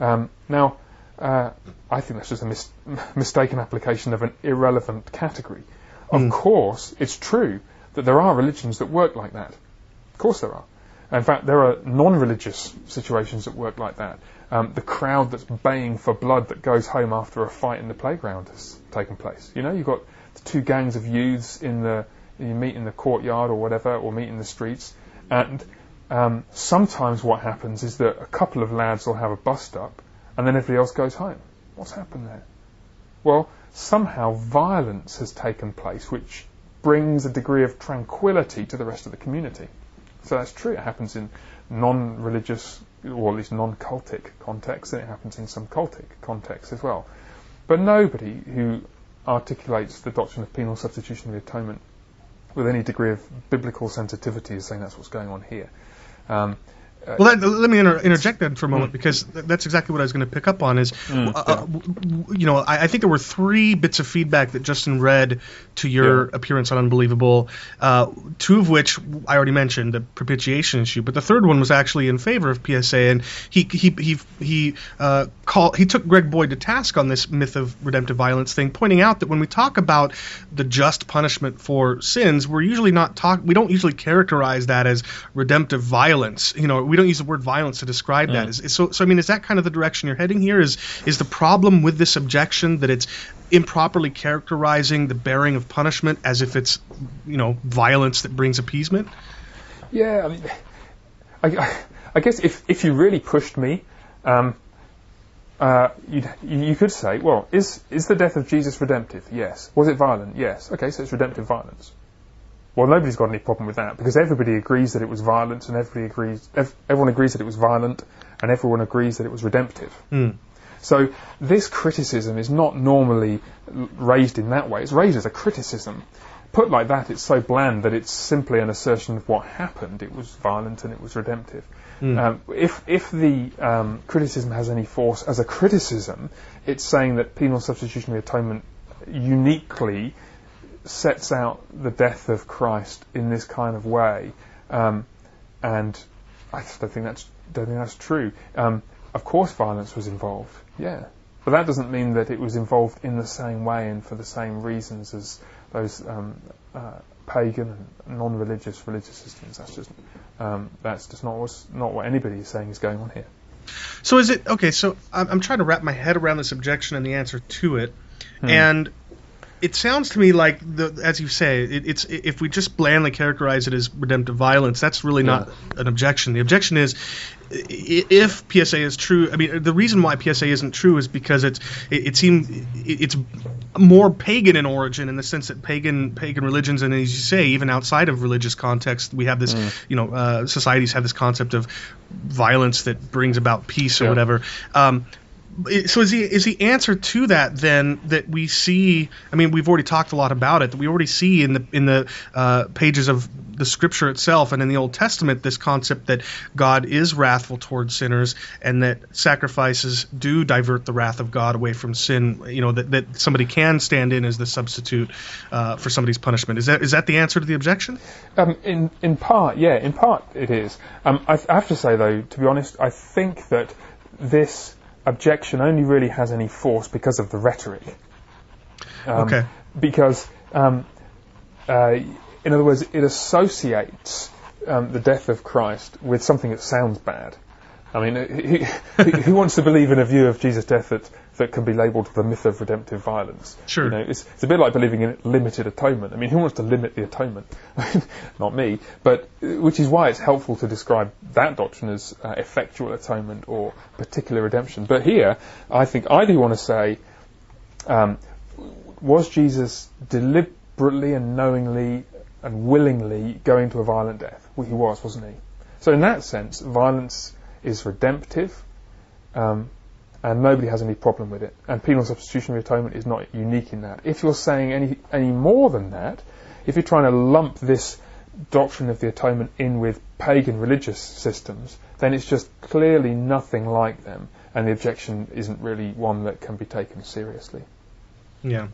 Um, now, uh, I think that's just a mis- mistaken application of an irrelevant category. Of course, it's true that there are religions that work like that. Of course, there are. In fact, there are non-religious situations that work like that. Um, the crowd that's baying for blood that goes home after a fight in the playground has taken place. You know, you've got the two gangs of youths in the you meet in the courtyard or whatever, or meet in the streets, and um, sometimes what happens is that a couple of lads will have a bust up, and then everybody else goes home. What's happened there? Well, somehow violence has taken place, which brings a degree of tranquility to the rest of the community. So that's true. It happens in non-religious, or at least non-cultic contexts, and it happens in some cultic contexts as well. But nobody who articulates the doctrine of penal substitutionary atonement with any degree of biblical sensitivity is saying that's what's going on here. Um, Well, that, let me inter- interject that for a moment because th- that's exactly what I was going to pick up on. Is uh, uh, w- w- you know I, I think there were three bits of feedback that Justin read to your Yeah. appearance on Unbelievable, uh, two of which I already mentioned, the propitiation issue, but the third one was actually in favor of PSA, and he he he he uh, call he took Greg Boyd to task on this myth of redemptive violence thing, pointing out that when we talk about the just punishment for sins, we're usually not talk we don't usually characterize that as redemptive violence. You know, we don't use the word violence to describe that. Is, is- so so I mean, is that kind of the direction you're heading here? Is is the problem with this objection that it's improperly characterizing the bearing of punishment as if it's you know violence that brings appeasement? Yeah, I mean, I, I- I guess if if you really pushed me, um, uh, you'd, you you could say, well, is is the death of Jesus redemptive? Yes. Was it violent? Yes. Okay, so it's redemptive violence. Well, nobody's got any problem with that because everybody agrees that it was violent, and everybody agrees. Ev- everyone agrees that it was violent, and everyone agrees that it was redemptive. So this criticism is not normally raised in that way. It's raised as a criticism, put like that, it's so bland that it's simply an assertion of what happened. It was violent and it was redemptive. Um, if if the um, criticism has any force as a criticism, it's saying that penal substitutionary atonement uniquely sets out the death of Christ in this kind of way, um, and I just don't think that's don't think that's true. Um, of course, violence was involved, yeah, but that doesn't mean that it was involved in the same way and for the same reasons as those um, uh, pagan and non-religious religious systems. That's just um, that's just not what's, not what anybody is saying is going on here. So is it okay? So I'm, I'm trying to wrap my head around this objection and the answer to it, and it sounds to me like the as you say, it, it's if we just blandly characterize it as redemptive violence, that's really not an objection. The objection is if PSA is true. I mean, the reason why PSA isn't true is because it's it, it seems it's more pagan in origin in the sense that pagan pagan religions and as you say, even outside of religious context, we have this you know uh, societies have this concept of violence that brings about peace or Yeah. whatever. Um, so is the is the answer to that then that we see? I mean, we've already talked a lot about it. That we already see in the in the uh, pages of the Scripture itself and in the Old Testament this concept that God is wrathful towards sinners and that sacrifices do divert the wrath of God away from sin. You know that, that somebody can stand in as the substitute uh, for somebody's punishment. Is that is that the answer to the objection? Um, in in part, yeah, in part it is. Um, I, I have to say though, to be honest, I think that this objection only really has any force because of the rhetoric. Um, Okay. Because, um, uh, in other words, it associates um, the death of Christ with something that sounds bad. I mean, who, who- who wants to believe in a view of Jesus' death that, that can be labelled the myth of redemptive violence? Sure. You know, it's, it's a bit like believing in limited atonement. I mean, who wants to limit the atonement? Not me. But uh, which is why it's helpful to describe that doctrine as uh, effectual atonement or particular redemption. But here, I think I do want to say, um, was Jesus deliberately and knowingly and willingly going to a violent death? Well, he was, wasn't he? So in that sense, violence is redemptive. Um, and nobody has any problem with it. And penal substitutionary atonement is not unique in that. If you're saying any any more than that, if you're trying to lump this doctrine of the atonement in with pagan religious systems, then it's just clearly nothing like them, and the objection isn't really one that can be taken seriously. Yeah,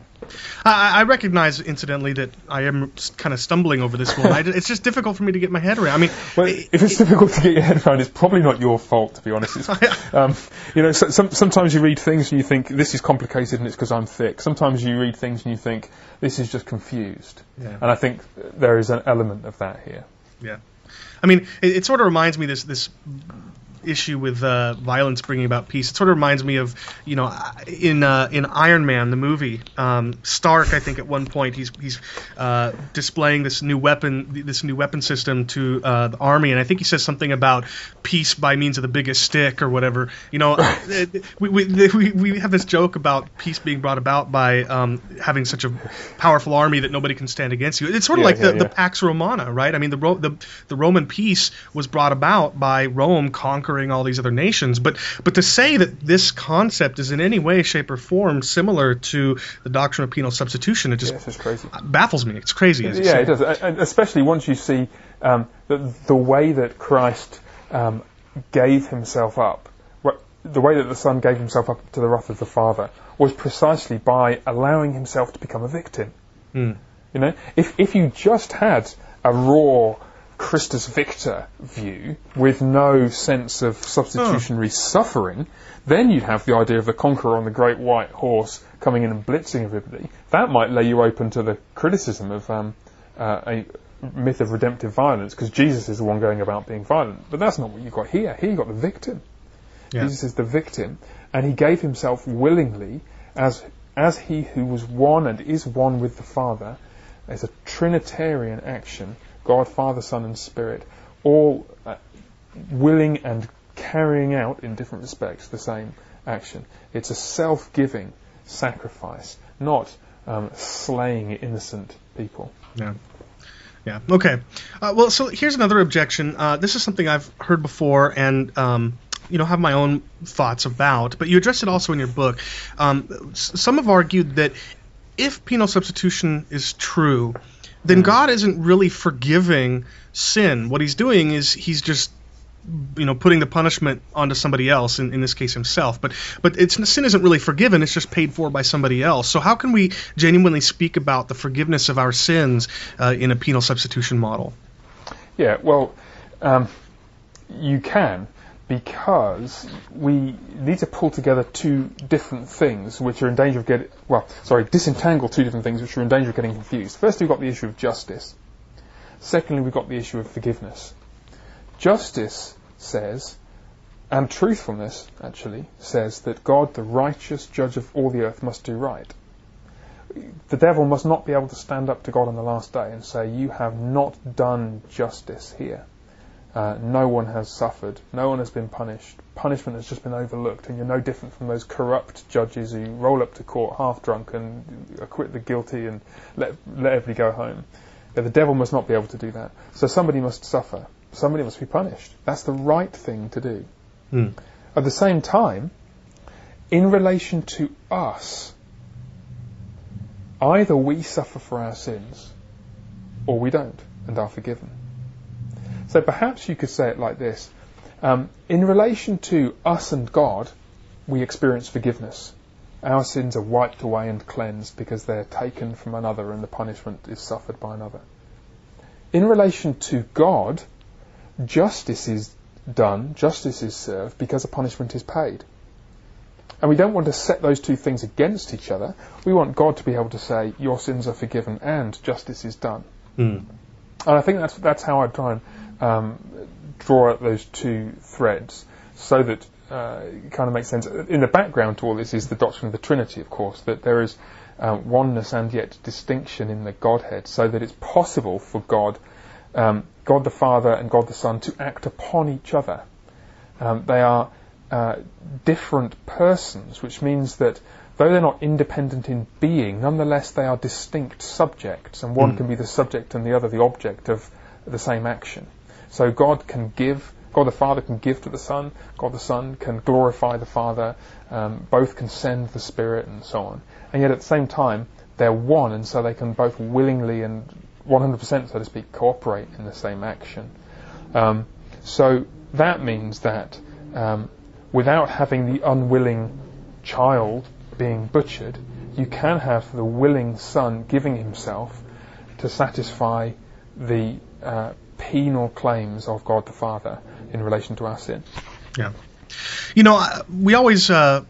I, I recognize, incidentally, that I am kind of stumbling over this one. I, it's just difficult for me to get my head around. I mean, Well, if it's difficult to get your head around, it's probably not your fault, to be honest. Um, you know, so, some, sometimes you read things and you think this is complicated and it's because I'm thick. Sometimes you read things and you think this is just confused. Yeah. And I think there is an element of that here. yeah. I mean, it, it sort of reminds me this this issue with uh, violence bringing about peace. It sort of reminds me of you know in uh, in Iron Man the movie um, Stark. I think at one point he's he's uh, displaying this new weapon this new weapon system to uh, the army, and I think he says something about peace by means of the biggest stick or whatever. You know, we, we we we have this joke about peace being brought about by um, having such a powerful army that nobody can stand against you. It's sort of Yeah, like yeah, the, the. Pax Romana, right? I mean, the, Ro- the the Roman peace was brought about by Rome conquering all these other nations, but but to say that this concept is in any way, shape, or form similar to the doctrine of penal substitution, it just Yes, crazy. baffles me. It's crazy. as you Yeah, it does, and especially once you see um, the, the way that Christ um, gave himself up, the way that the Son gave himself up to the wrath of the Father, was precisely by allowing himself to become a victim. Hmm. You know, if if you just had a raw Christus Victor view with no sense of substitutionary suffering, then you'd have the idea of the conqueror on the great white horse coming in and blitzing everybody. That might lay you open to the criticism of um, uh, a myth of redemptive violence because Jesus is the one going about being violent. But that's not what you've got here. Here you've got the victim. Yeah. Jesus is the victim, and he gave himself willingly as as he who was one and is one with the Father. It's a Trinitarian action: God, Father, Son, and Spirit, all uh, willing and carrying out in different respects the same action. It's a self-giving sacrifice, not um, slaying innocent people. Yeah. Yeah. Okay. Uh, well, so here's another objection. Uh, this is something I've heard before and, um, you know, have my own thoughts about, but you address it also in your book. Um, some have argued that if penal substitution is true, then God isn't really forgiving sin. What He's doing is He's just you know putting the punishment onto somebody else in, in this case himself. But but it's sin isn't really forgiven it's just paid for by somebody else. So how can we genuinely speak about the forgiveness of our sins uh, in a penal substitution model? Yeah, well, um, you can because we need to pull together two different things which are in danger of getting, well, sorry, disentangle two different things which are in danger of getting confused. First, we've got the issue of justice. Secondly, we've got the issue of forgiveness. Justice says, and truthfulness actually says, that God, the righteous judge of all the earth, must do right. The devil must not be able to stand up to God on the last day and say, You have not done justice here. Uh, no one has suffered. No one has been punished. Punishment has just been overlooked, and you're no different from those corrupt judges who roll up to court half drunk and acquit the guilty and let, let everybody go home. But the devil must not be able to do that. So somebody must suffer. Somebody must be punished. That's the right thing to do. Hmm. At the same time, in relation to us, either we suffer for our sins or we don't and are forgiven. So perhaps you could say it like this um, In relation to us and God, we experience forgiveness. Our sins are wiped away and cleansed because they're taken from another and the punishment is suffered by another. In relation to God, justice is done, justice is served because a punishment is paid. And we don't want to set those two things against each other. We want God to be able to say, Your sins are forgiven and justice is done. Hmm. And I think that's that's how I try and um, draw out those two threads, so that uh, it kind of makes sense. In the background to all this is the doctrine of the Trinity, of course, that there is uh, oneness and yet distinction in the Godhead, so that it's possible for God, um, God the Father and God the Son, to act upon each other. Um, they are uh, different persons, which means that though they're not independent in being, nonetheless they are distinct subjects, and one Mm. can be the subject and the other the object of the same action. So God can give, God the Father can give to the Son, God the Son can glorify the Father, um, both can send the Spirit, and so on. And yet at the same time, they're one, and so they can both willingly and 100%, so to speak, cooperate in the same action. Um, so that means that um, without having the unwilling child being butchered, you can have the willing son giving himself to satisfy the uh, penal claims of God the Father in relation to our sin. Yeah. You know, uh, we always uh, uh,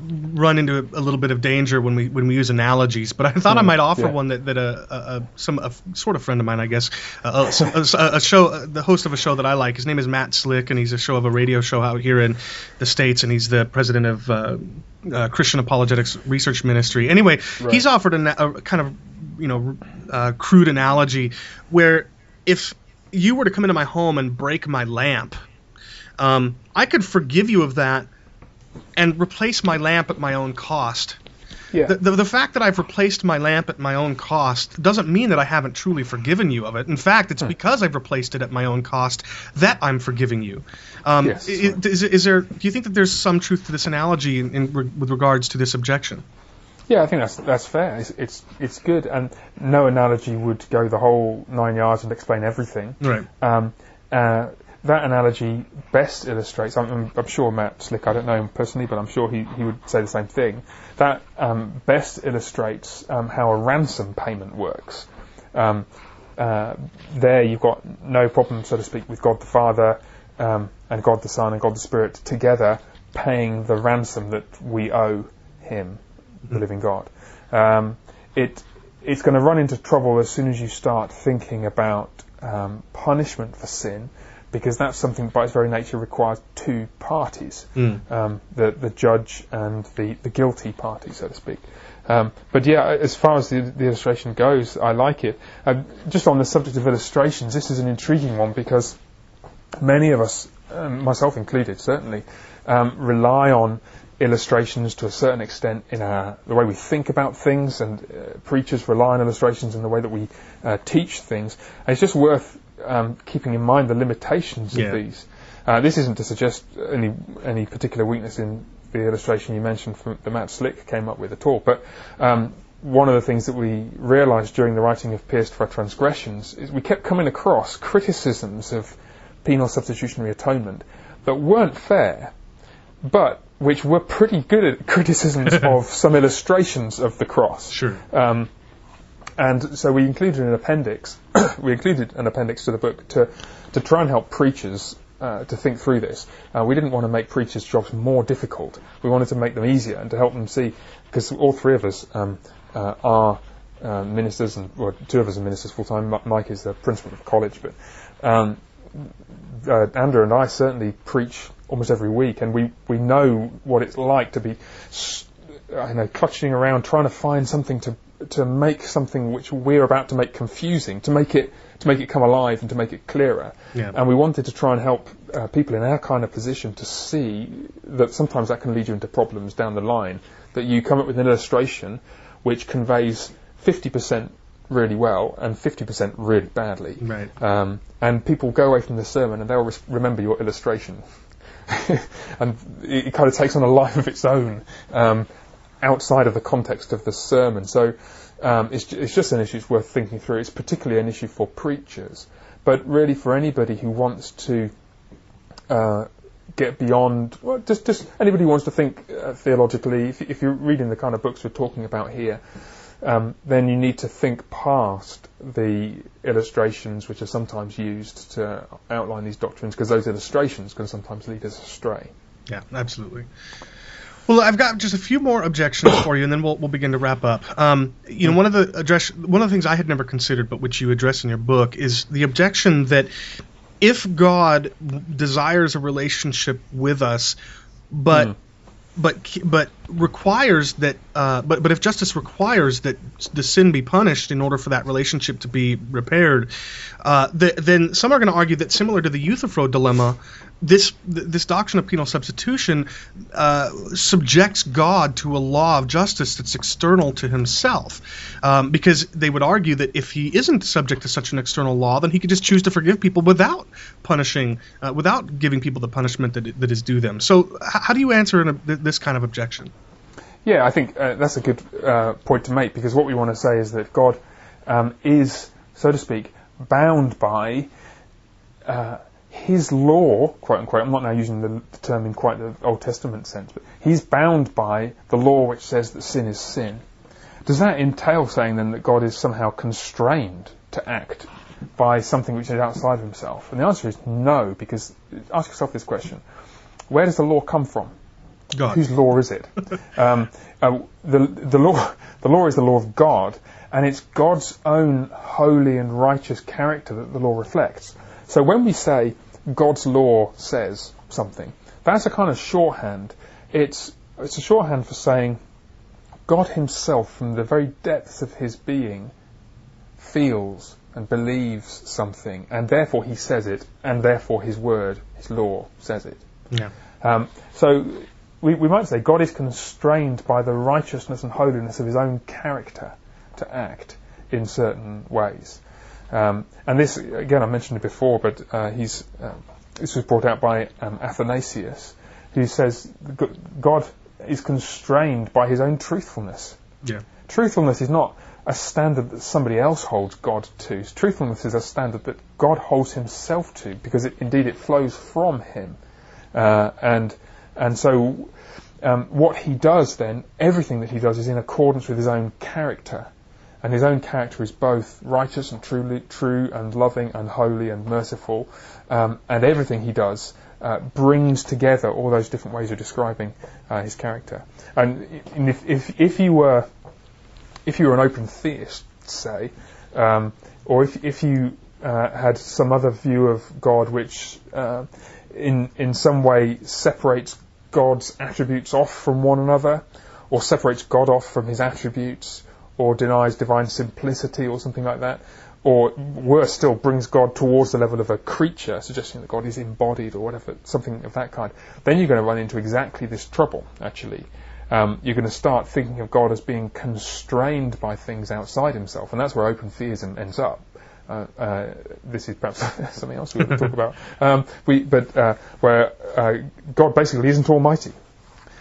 run into a, a little bit of danger when we when we use analogies, but I thought I Hmm, might offer yeah. one that that a, a, a some a f- sort of friend of mine, I guess, uh, a, a, a show, uh, the host of a show that I like. His name is Matt Slick, and he's a show of a radio show out here in the states, and he's the president of uh, uh, Christian Apologetics Research Ministry. Anyway, Right. he's offered a, a kind of you know uh, crude analogy where if you were to come into my home and break my lamp um, I could forgive you of that and replace my lamp at my own cost. Yeah. The, the, the fact that I've replaced my lamp at my own cost doesn't mean that I haven't truly forgiven you of it. In fact, it's because I've replaced it at my own cost that I'm forgiving you. Um, Yes, i- right. is, is there? Do you think that there's some truth to this analogy in, in, with regards to this objection? Yeah, I think that's that's fair. It's, it's it's good, and no analogy would go the whole nine yards and explain everything. Right. Um, uh, that analogy best illustrates. I'm, I'm, sure Matt Slick. I don't know him personally, but I'm sure he, he would say the same thing. That um, best illustrates um, how a ransom payment works. Um, uh, there, you've got no problem, so to speak, with God the Father um, and God the Son and God the Spirit together paying the ransom that we owe Him, the living God. Um, it it's going to run into trouble as soon as you start thinking about um, punishment for sin, because that's something by its very nature requires two parties, Mm. um, the the judge and the, the guilty party, so to speak. Um, but yeah, as far as the, the illustration goes, I like it. Uh, just on the subject of illustrations, this is an intriguing one because many of us, um, myself included, certainly, um, rely on illustrations to a certain extent in our, the way we think about things, and uh, preachers rely on illustrations in the way that we uh, teach things. And it's just worth um, keeping in mind the limitations Yeah. of these. Uh, this isn't to suggest any any particular weakness in the illustration you mentioned from, that Matt Slick came up with at all, but um, one of the things that we realised during the writing of Pierced for Our Transgressions is we kept coming across criticisms of penal substitutionary atonement that weren't fair, but which were pretty good at criticisms of some illustrations of the cross. Sure. Um, and so we included an appendix. we included an appendix to the book to to try and help preachers uh, to think through this. Uh, we didn't want to make preachers' jobs more difficult. We wanted to make them easier and to help them see, because all three of us um, uh, are uh, ministers, and well, two of us are ministers full time. Mike is the principal of college, but um, uh, Andrew and I certainly preach almost every week, and we, we know what it's like to be, I know, clutching around trying to find something to to make something which we're about to make confusing, to make it to make it come alive and to make it clearer. Yeah. And we wanted to try and help uh, people in our kind of position to see that sometimes that can lead you into problems down the line. That you come up with an illustration which conveys 50% really well and 50% really badly. Right. Um, and people go away from the sermon and they'll remember your illustration. and it, kind of takes on a life of its own um, outside of the context of the sermon. So um, it's, it's just an issue it's worth thinking through. It's particularly an issue for preachers, but really for anybody who wants to uh, get beyond, well, just, just anybody who wants to think uh, theologically, if, if, you're reading the kind of books we're talking about here, um, then you need to think past the illustrations which are sometimes used to outline these doctrines, because those illustrations can sometimes lead us astray. Yeah, absolutely. Well, I've got just a few more objections for you, and then we'll, we'll begin to wrap up. Um, you know, one of the address, one of the things I had never considered, but which you address in your book, is the objection that if God desires a relationship with us, but mm but but requires that uh, but but if justice requires that the sin be punished in order for that relationship to be repaired, uh, the, then some are going to argue that similar to the Euthyphro dilemma, this this doctrine of penal substitution uh, subjects God to a law of justice that's external to Himself, um, because they would argue that if He isn't subject to such an external law, then He could just choose to forgive people without punishing, uh, without giving people the punishment that that is due them. So, how do you answer this kind of objection? Yeah, I think uh, that's a good uh, point to make because what we want to say is that God um, is, so to speak, bound by uh, his law, quote unquote, I'm not now using the, the, term in quite the Old Testament sense, but he's bound by the law which says that sin is sin. Does that entail saying then that God is somehow constrained to act by something which is outside of himself? And the answer is no, because ask yourself this question where does the law come from? God. Whose law is it? um, uh, the, the, law, the law is the law of God, and it's God's own holy and righteous character that the law reflects. So when we say God's law says something, that's a kind of shorthand. It's, it's a shorthand for saying God Himself, from the very depths of His being, feels and believes something, and therefore He says it, and therefore His word, His law, says it. Yeah. Um, so we, we might say God is constrained by the righteousness and holiness of His own character to act in certain ways. Um, and this, again, I mentioned it before, but uh, he's, uh, this was brought out by um, Athanasius, who says God is constrained by his own truthfulness. Yeah. Truthfulness is not a standard that somebody else holds God to. Truthfulness is a standard that God holds himself to, because it, indeed it flows from him. Uh, and, and so um, what he does then, everything that he does is in accordance with his own character and his own character is both righteous and truly true and loving and holy and merciful, um, and everything he does uh, brings together all those different ways of describing uh, his character. And if, if, if you were if you were an open theist, say, um, or if if you uh, had some other view of God which uh, in in some way separates God's attributes off from one another, or separates God off from his attributes, or denies divine simplicity or something like that, or worse still, brings God towards the level of a creature, suggesting that God is embodied or whatever, something of that kind, then you're going to run into exactly this trouble, actually. Um, you're going to start thinking of God as being constrained by things outside himself, and that's where open theism ends up. Uh, uh, this is perhaps something else we to talk about. Um, we, but uh, where uh, God basically isn't almighty,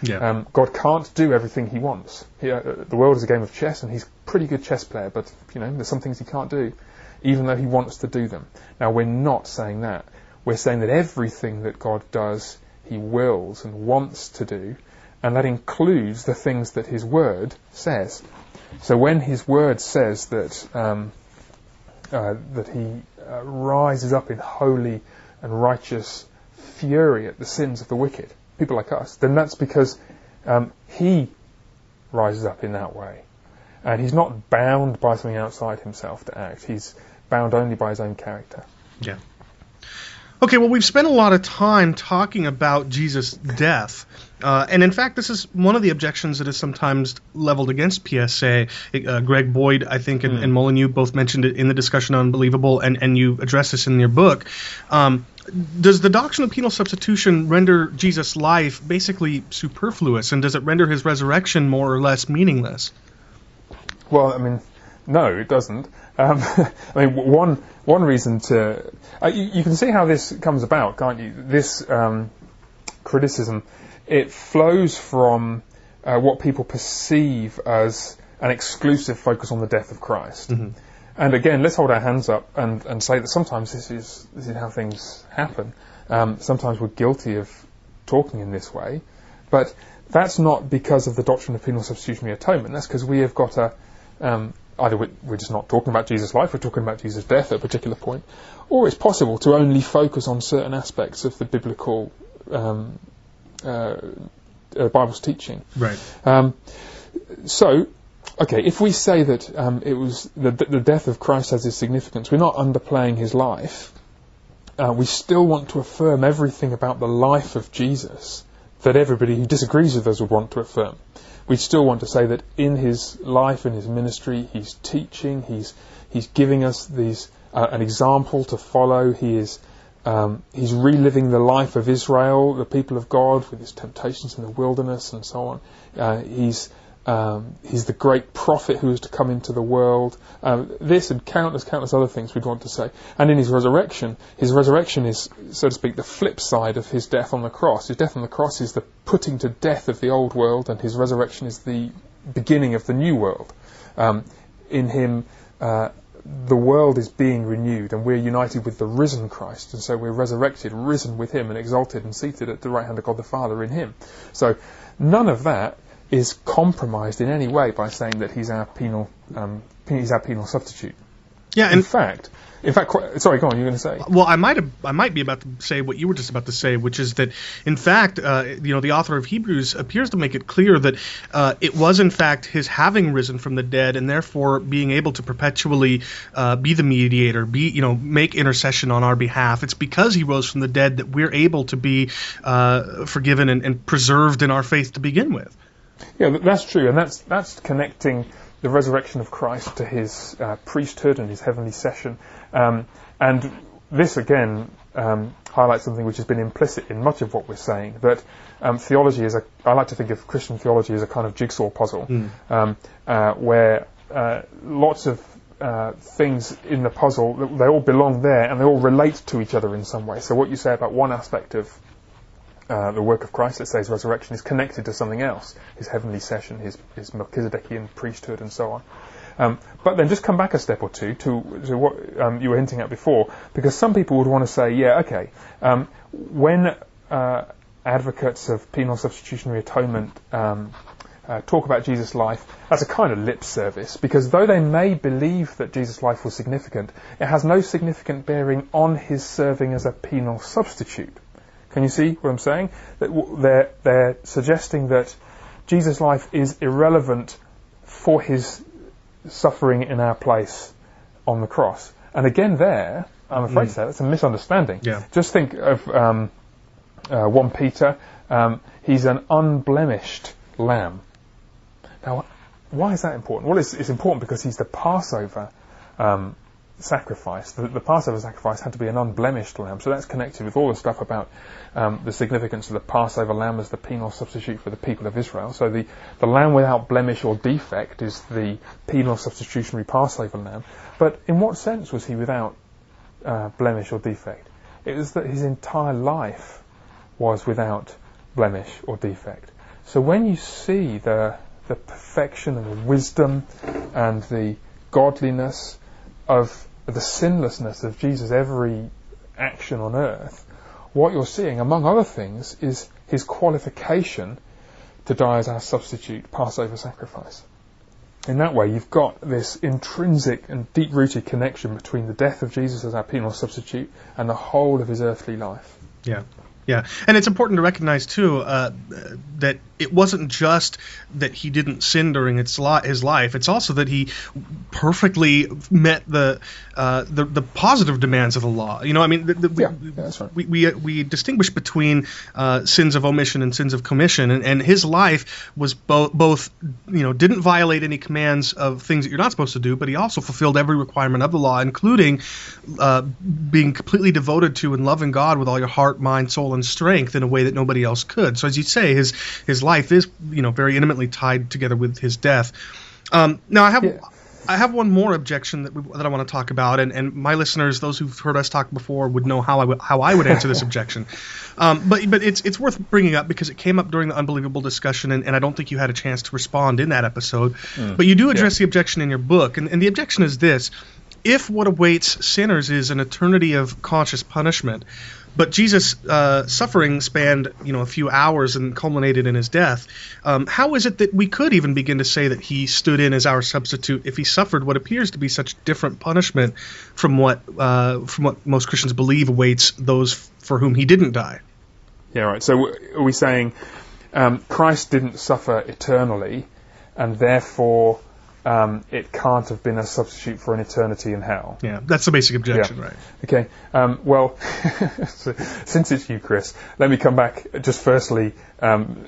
Yeah. Um, God can't do everything He wants. He, uh, the world is a game of chess, and He's a pretty good chess player, but you know there's some things He can't do, even though He wants to do them. Now we're not saying that. We're saying that everything that God does, He wills and wants to do, and that includes the things that His Word says. So when His Word says that um, uh, that He uh, rises up in holy and righteous fury at the sins of the wicked, people like us, then that's because um, he rises up in that way. And he's not bound by something outside himself to act. He's bound only by his own character. Yeah. Okay, well, we've spent a lot of time talking about Jesus' death. Uh, and in fact, this is one of the objections that is sometimes leveled against PSA. Uh, Greg Boyd, I think, and, mm. and Mullen, you both mentioned it in the discussion on Unbelievable, and, and you address this in your book. Um, does the doctrine of penal substitution render Jesus' life basically superfluous, and does it render his resurrection more or less meaningless? Well, I mean, no, it doesn't. Um, I mean, one one reason to uh, you, you, can see how this comes about, can't you? This um, criticism it flows from uh, what people perceive as an exclusive focus on the death of Christ. Mm-hmm. And again, let's hold our hands up and, and say that sometimes this is this is how things happen. Um, sometimes we're guilty of talking in this way, but that's not because of the doctrine of penal substitutionary atonement. That's because we have got a um, either we're just not talking about Jesus' life, we're talking about Jesus' death at a particular point, or it's possible to only focus on certain aspects of the biblical um, uh, uh, Bible's teaching. Right. Um, so okay, if we say that um, it was the, the, death of Christ has its significance, we're not underplaying his life. Uh, we still want to affirm everything about the life of Jesus that everybody who disagrees with us would want to affirm. We still want to say that in his life, in his ministry, he's teaching, he's he's giving us these uh, an example to follow. He is um, he's reliving the life of Israel, the people of God, with his temptations in the wilderness and so on. Uh, he's um, he's the great prophet who is to come into the world. Um, this and countless, countless other things we'd want to say. And in his resurrection, his resurrection is, so to speak, the flip side of his death on the cross. His death on the cross is the putting to death of the old world, and his resurrection is the beginning of the new world. Um, in him, uh, the world is being renewed, and we're united with the risen Christ, and so we're resurrected, risen with him, and exalted and seated at the right hand of God the Father in him. So none of that is compromised in any way by saying that he's our penal um, he's our penal substitute. Yeah, in fact, in fact, sorry, go on. You're going to say. Well, I might have, I might be about to say what you were just about to say, which is that, in fact, uh, you know, the author of Hebrews appears to make it clear that uh, it was, in fact, his having risen from the dead, and therefore being able to perpetually uh, be the mediator, be, you know, make intercession on our behalf. It's because he rose from the dead that we're able to be uh, forgiven and, and preserved in our faith to begin with. Yeah, that's true, and that's that's connecting the resurrection of Christ to his uh, priesthood and his heavenly session. Um, and this again um, highlights something which has been implicit in much of what we're saying. That um, theology is a, I like to think of Christian theology as a kind of jigsaw puzzle, mm. uh, where uh, lots of uh, things in the puzzle, they all belong there and they all relate to each other in some way. So what you say about one aspect of uh, the work of Christ, let's say his resurrection, is connected to something else, his heavenly session, his, his Melchizedekian priesthood, and so on. Um, but then just come back a step or two to, to what um, you were hinting at before, because some people would want to say, yeah, okay, um, when uh, advocates of penal substitutionary atonement um, uh, talk about Jesus' life, that's a kind of lip service, because though they may believe that Jesus' life was significant, it has no significant bearing on his serving as a penal substitute. Can you see what I'm saying? That they're, they're suggesting that Jesus' life is irrelevant for his suffering in our place on the cross. And again, there, I'm afraid mm. to say, that's a misunderstanding. Yeah. Just think of um, uh, 1 Peter. Um, he's an unblemished lamb. Now, why is that important? Well, it's, it's important because he's the Passover um, sacrifice. The, the, Passover sacrifice had to be an unblemished lamb, so that's connected with all the stuff about um, the significance of the Passover lamb as the penal substitute for the people of Israel. So the, the lamb without blemish or defect is the penal substitutionary Passover lamb. But in what sense was he without uh, blemish or defect? It was that his entire life was without blemish or defect. So when you see the the perfection and the wisdom and the godliness of the sinlessness of Jesus' every action on earth, what you're seeing, among other things, is his qualification to die as our substitute Passover sacrifice. In that way, you've got this intrinsic and deep rooted connection between the death of Jesus as our penal substitute and the whole of his earthly life. Yeah. Yeah, and it's important to recognize too uh, that it wasn't just that he didn't sin during its li- his life; it's also that he perfectly met the uh, the, the positive demands of the law. You know, I mean, the, the, yeah, we, yeah, that's right. we, we we distinguish between uh, sins of omission and sins of commission, and, and his life was both both you know didn't violate any commands of things that you're not supposed to do, but he also fulfilled every requirement of the law, including uh, being completely devoted to and loving God with all your heart, mind, soul and strength in a way that nobody else could. So as you say, his his life is you know very intimately tied together with his death. Um, now I have. Yeah. I have one more objection that, we, that I want to talk about, and, and my listeners, those who've heard us talk before, would know how I would how I would answer this objection. Um, but but it's it's worth bringing up because it came up during the unbelievable discussion, and, and I don't think you had a chance to respond in that episode. Mm, but you do address yeah. the objection in your book, and, and the objection is this: if what awaits sinners is an eternity of conscious punishment, but Jesus' uh, suffering spanned, you know, a few hours and culminated in his death. Um, how is it that we could even begin to say that he stood in as our substitute if he suffered what appears to be such different punishment from what uh, from what most Christians believe awaits those for whom he didn't die? Yeah, right. So are we saying um, Christ didn't suffer eternally, and therefore um, it can't have been a substitute for an eternity in hell. Yeah, that's the basic objection, yeah. right? Okay. Um, well, since it's you, Chris, let me come back just firstly um,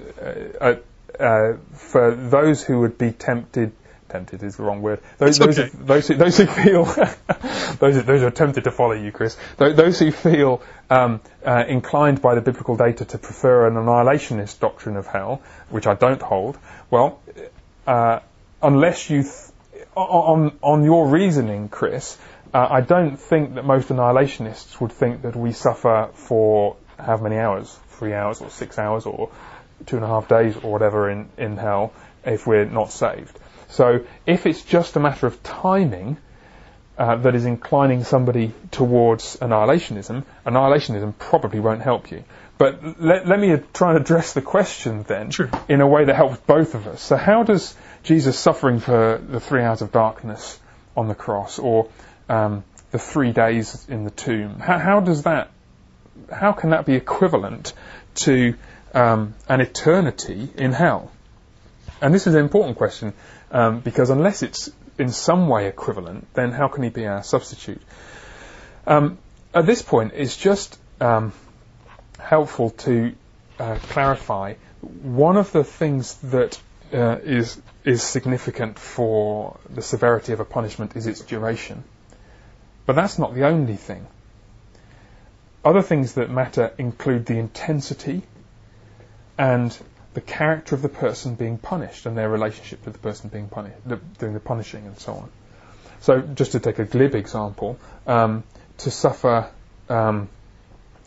uh, uh, for those who would be tempted. Tempted is the wrong word. Those, those, okay. who, those, who, those who feel those, those who are tempted to follow you, Chris. Those who feel um, uh, inclined by the biblical data to prefer an annihilationist doctrine of hell, which I don't hold. Well, uh, unless you, th- on, on your reasoning, Chris, uh, I don't think that most annihilationists would think that we suffer for how many hours? Three hours or six hours or two and a half days or whatever in, in hell if we're not saved. So if it's just a matter of timing uh, that is inclining somebody towards annihilationism, annihilationism probably won't help you. But let, let me try and address the question then sure. in a way that helps both of us. So how does Jesus suffering for the three hours of darkness on the cross or um, the three days in the tomb, how, how, does that, how can that be equivalent to um, an eternity in hell? And this is an important question um, because unless it's in some way equivalent, then how can he be our substitute? Um, at this point, it's just um, helpful to uh, clarify one of the things that uh, is is significant for the severity of a punishment is its duration. But that's not the only thing. Other things that matter include the intensity and the character of the person being punished and their relationship to the person being punished, doing the punishing and so on. So, just to take a glib example, um, to suffer um,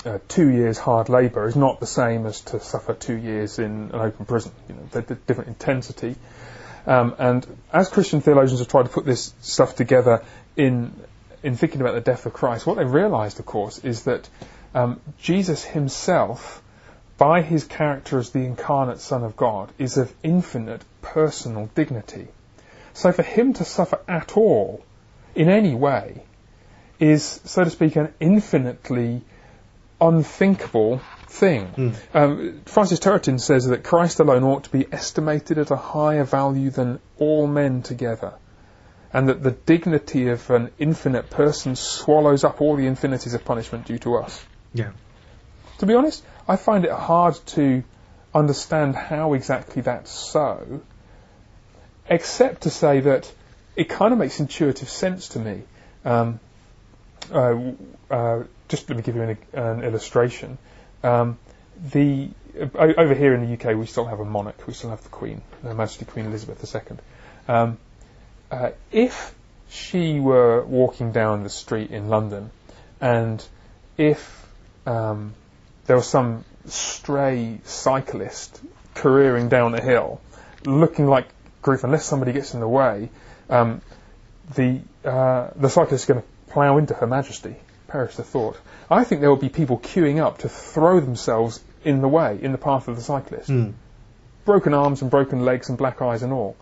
uh, two years hard labour is not the same as to suffer two years in an open prison. You know, they're, different intensity. Um, and as Christian theologians have tried to put this stuff together in in thinking about the death of Christ, what they've realised, of course, is that um, Jesus himself, by his character as the incarnate Son of God, is of infinite personal dignity. So for him to suffer at all, in any way, is, so to speak, an infinitely unthinkable thing. Mm. Um, Francis Turretin says that Christ alone ought to be estimated at a higher value than all men together, and that the dignity of an infinite person swallows up all the infinities of punishment due to us. Yeah. To be honest, I find it hard to understand how exactly that's so, except to say that it kind of makes intuitive sense to me. Um, uh, uh, just let me give you an, an illustration. Um, the over here in the UK, we still have a monarch. We still have the Queen, Her Majesty Queen Elizabeth II. Um, uh, if she were walking down the street in London, and if um, there was some stray cyclist careering down a hill, looking like grief, unless somebody gets in the way, um, the uh, the cyclist is going to plough into Her Majesty. Perish the thought. I think there will be people queuing up to throw themselves in the way, in the path of the cyclist. Mm. Broken arms and broken legs and black eyes and all.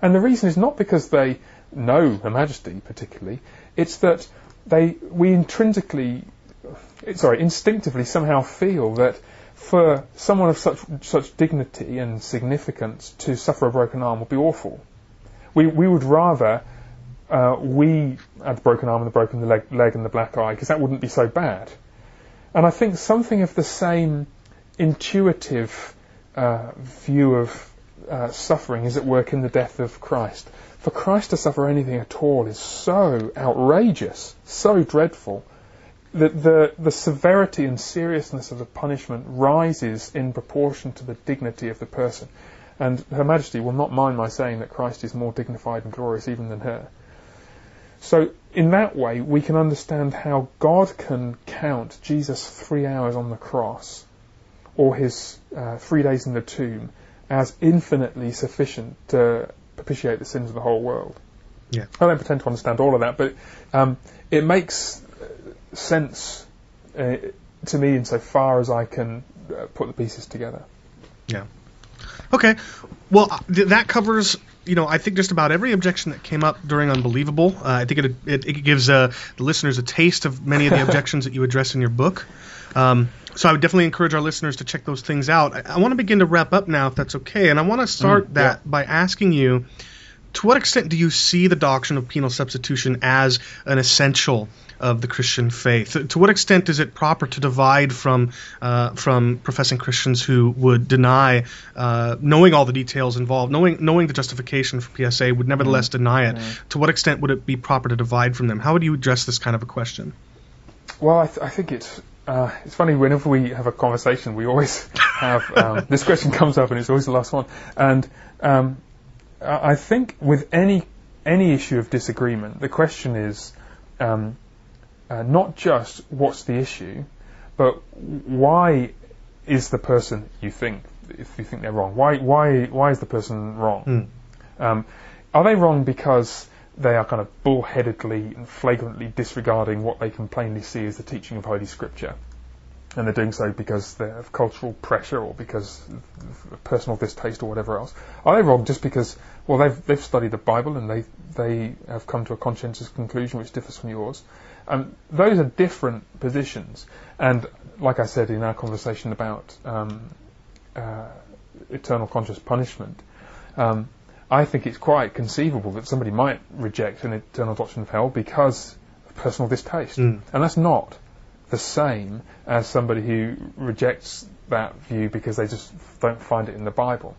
And the reason is not because they know Her Majesty particularly, it's that they we intrinsically, sorry, instinctively somehow feel that for someone of such such dignity and significance to suffer a broken arm would be awful. We we would rather uh, we had the broken arm and the broken leg, leg and the black eye because that wouldn't be so bad. And I think something of the same intuitive uh, view of uh, suffering is at work in the death of Christ. For Christ to suffer anything at all is so outrageous, so dreadful, that the, the severity and seriousness of the punishment rises in proportion to the dignity of the person. And Her Majesty will not mind my saying that Christ is more dignified and glorious even than her. So, in that way, we can understand how God can count Jesus' three hours on the cross or his uh, three days in the tomb as infinitely sufficient to propitiate the sins of the whole world. Yeah. I don't pretend to understand all of that, but um, it makes sense uh, to me insofar as I can uh, put the pieces together. Yeah. Okay. Well, uh, th- that covers. You know, I think just about every objection that came up during Unbelievable. Uh, I think it, it, it gives uh, the listeners a taste of many of the objections that you address in your book. Um, so I would definitely encourage our listeners to check those things out. I, I want to begin to wrap up now, if that's okay, and I want to start Mm, that yeah. by asking you, to what extent do you see the doctrine of penal substitution as an essential of the Christian faith? To what extent is it proper to divide from uh, from professing Christians who would deny, uh, knowing all the details involved, knowing knowing the justification for PSA, would nevertheless Mm-hmm. deny it? To what extent would it be proper to divide from them? How would you address this kind of a question? Well, I, th- I think it's uh, it's funny whenever we have a conversation, we always have um, this question comes up, and it's always the last one. And um, I I think with any any issue of disagreement, the question is um, uh, not just what's the issue, but why is the person you think if you think they're wrong? Why why why is the person wrong? Um, are they wrong because they are kind of bullheadedly and flagrantly disregarding what they can plainly see as the teaching of Holy Scripture? And they're doing so because they have cultural pressure or because of personal distaste or whatever else. Are they wrong just because, well, they've, they've studied the Bible and they, they have come to a conscientious conclusion which differs from yours? Um, those are different positions. And like I said in our conversation about um, uh, eternal conscious punishment, um, I think it's quite conceivable that somebody might reject an eternal doctrine of hell because of personal distaste. Mm. And that's not the same as somebody who rejects that view because they just don't find it in the Bible.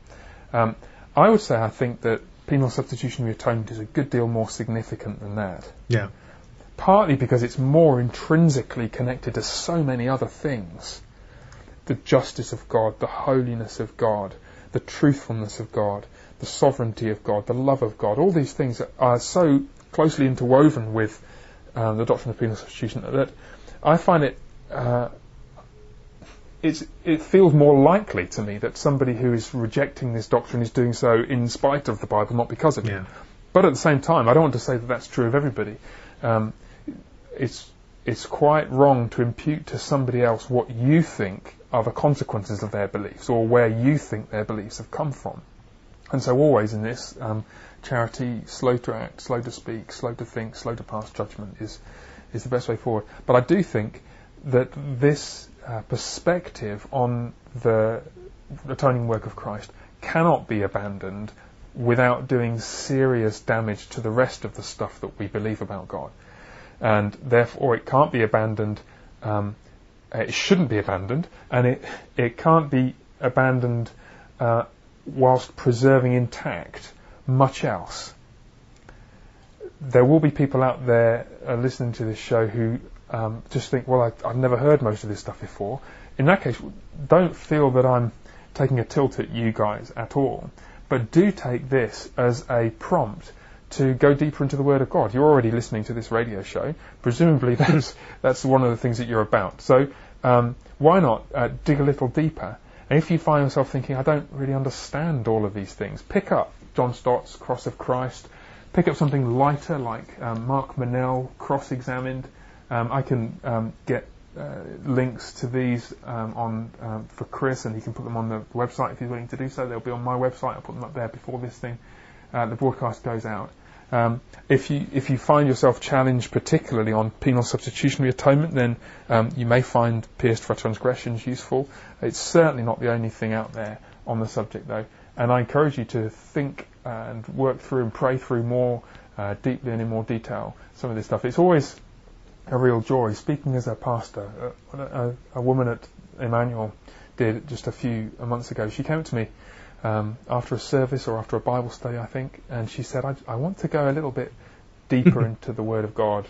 Um, I would say I think that penal substitutionary atonement is a good deal more significant than that. Yeah. Partly because it's more intrinsically connected to so many other things the justice of God, the holiness of God, the truthfulness of God, the sovereignty of God, the love of God. All these things are so closely interwoven with um, the doctrine of penal substitution that I find it. Uh, it's, it feels more likely to me that somebody who is rejecting this doctrine is doing so in spite of the Bible, not because of Yeah. it. But at the same time, I don't want to say that that's true of everybody. Um, it's it's quite wrong to impute to somebody else what you think are the consequences of their beliefs or where you think their beliefs have come from. And so, always in this, um, charity, slow to act, slow to speak, slow to think, slow to pass judgment is is the best way forward. But I do think that this uh, perspective on the atoning work of Christ cannot be abandoned without doing serious damage to the rest of the stuff that we believe about God. And therefore, it can't be abandoned. Um, it shouldn't be abandoned, and it it can't be abandoned uh, whilst preserving intact much else. There will be people out there uh, listening to this show who um, just think, well, I, I've never heard most of this stuff before. In that case, don't feel that I'm taking a tilt at you guys at all, but do take this as a prompt to go deeper into the Word of God. You're already listening to this radio show. Presumably, that's that's one of the things that you're about. So um, why not uh, dig a little deeper And if you find yourself thinking, I don't really understand all of these things, pick up John Stott's Cross of Christ, pick up something lighter like um, Mark Meynell, Cross Examined. Um, I can um, get uh, links to these um, on um, for Chris, and he can put them on the website if he's willing to do so. They'll be on my website. I'll put them up there before this thing, uh, the broadcast goes out. Um, if you if you find yourself challenged particularly on penal substitutionary atonement, then you may find pierced for transgressions useful. It's certainly not the only thing out there on the subject, though, and I encourage you to think and work through and pray through more uh, deeply and in more detail some of this stuff. It's always a real joy. Speaking as a pastor, a, a, a woman at Emmanuel did just a few months ago. She came to me um, after a service or after a Bible study, I think, and she said, I, I want to go a little bit deeper into the Word of God.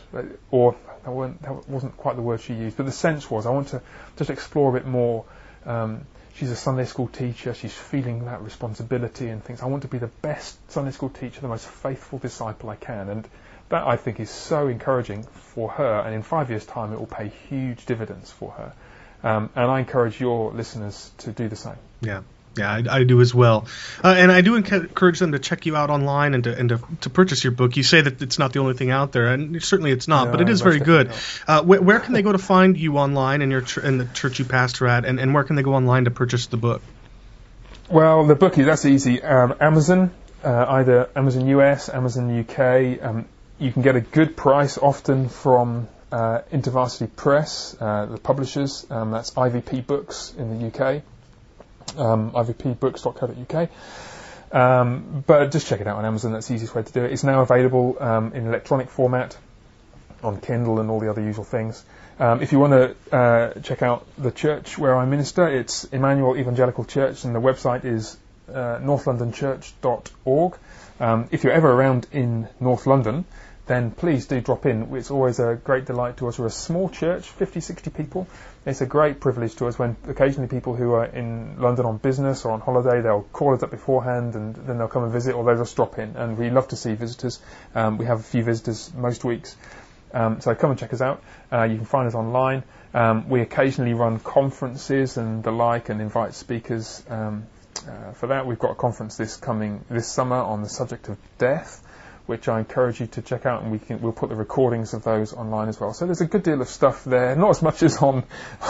Or that wasn't, that wasn't, quite the word she used, but the sense was I want to just explore a bit more. Um, she's a Sunday school teacher. She's feeling that responsibility and thinks, I want to be the best Sunday school teacher, the most faithful disciple I can. And that I think is so encouraging for her, and in five years' time, it will pay huge dividends for her. Um, and I encourage your listeners to do the same. Yeah. Yeah, I, I do as well, uh, and I do encourage them to check you out online and to and to, to, purchase your book. You say that it's not the only thing out there, and certainly it's not, no, but it is very good. Uh, wh- where can they go to find you online and your ch- and the church you pastor at, and, and where can they go online to purchase the book? Well, the book is that's easy. Um, Amazon, uh, either Amazon US, Amazon UK. Um, you can get a good price often from uh, InterVarsity Press, uh, the publishers. Um, that's IVP Books in the UK, um, ivpbooks.co.uk. Um, but just check it out on Amazon. That's the easiest way to do it. It's now available um, in electronic format on Kindle and all the other usual things. Um, if you want to uh, check out the church where I minister, it's Emmanuel Evangelical Church, and the website is uh, northlondonchurch.org. Um, if you're ever around in North London, then please do drop in. It's always a great delight to us. We're a small church, 50, 60 people. It's a great privilege to us when occasionally people who are in London on business or on holiday, they'll call us up beforehand and then they'll come and visit or they'll just drop in. And we love to see visitors. Um, we have a few visitors most weeks. Um, so come and check us out. Uh, you can find us online. Um, we occasionally run conferences and the like and invite speakers um, uh, for that. We've got a conference this coming this summer on the subject of death which I encourage you to check out, and we can, we'll put the recordings of those online as well. So there's a good deal of stuff there, not as much as on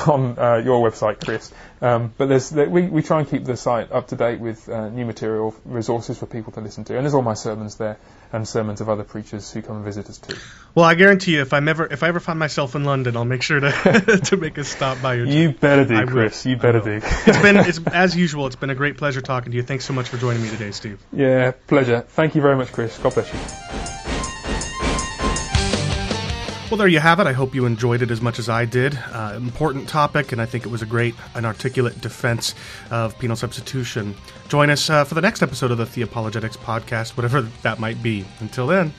on uh, your website, Chris, um, but there's we, we try and keep the site up to date with uh, new material, resources for people to listen to, and there's all my sermons there and sermons of other preachers who come and visit us too. Well, I guarantee you, if I'm ever if I ever find myself in London, I'll make sure to to make a stop by your. You better do, Chris. You better do. it's been it's, as usual. It's been a great pleasure talking to you. Thanks so much for joining me today, Steve. Yeah, pleasure. Thank you very much, Chris. God bless you. Well, there you have it. I hope you enjoyed it as much as I did. Uh, important topic, and I think it was a great and articulate defense of penal substitution. Join us uh, for the next episode of the Theopologetics podcast, whatever that might be. Until then.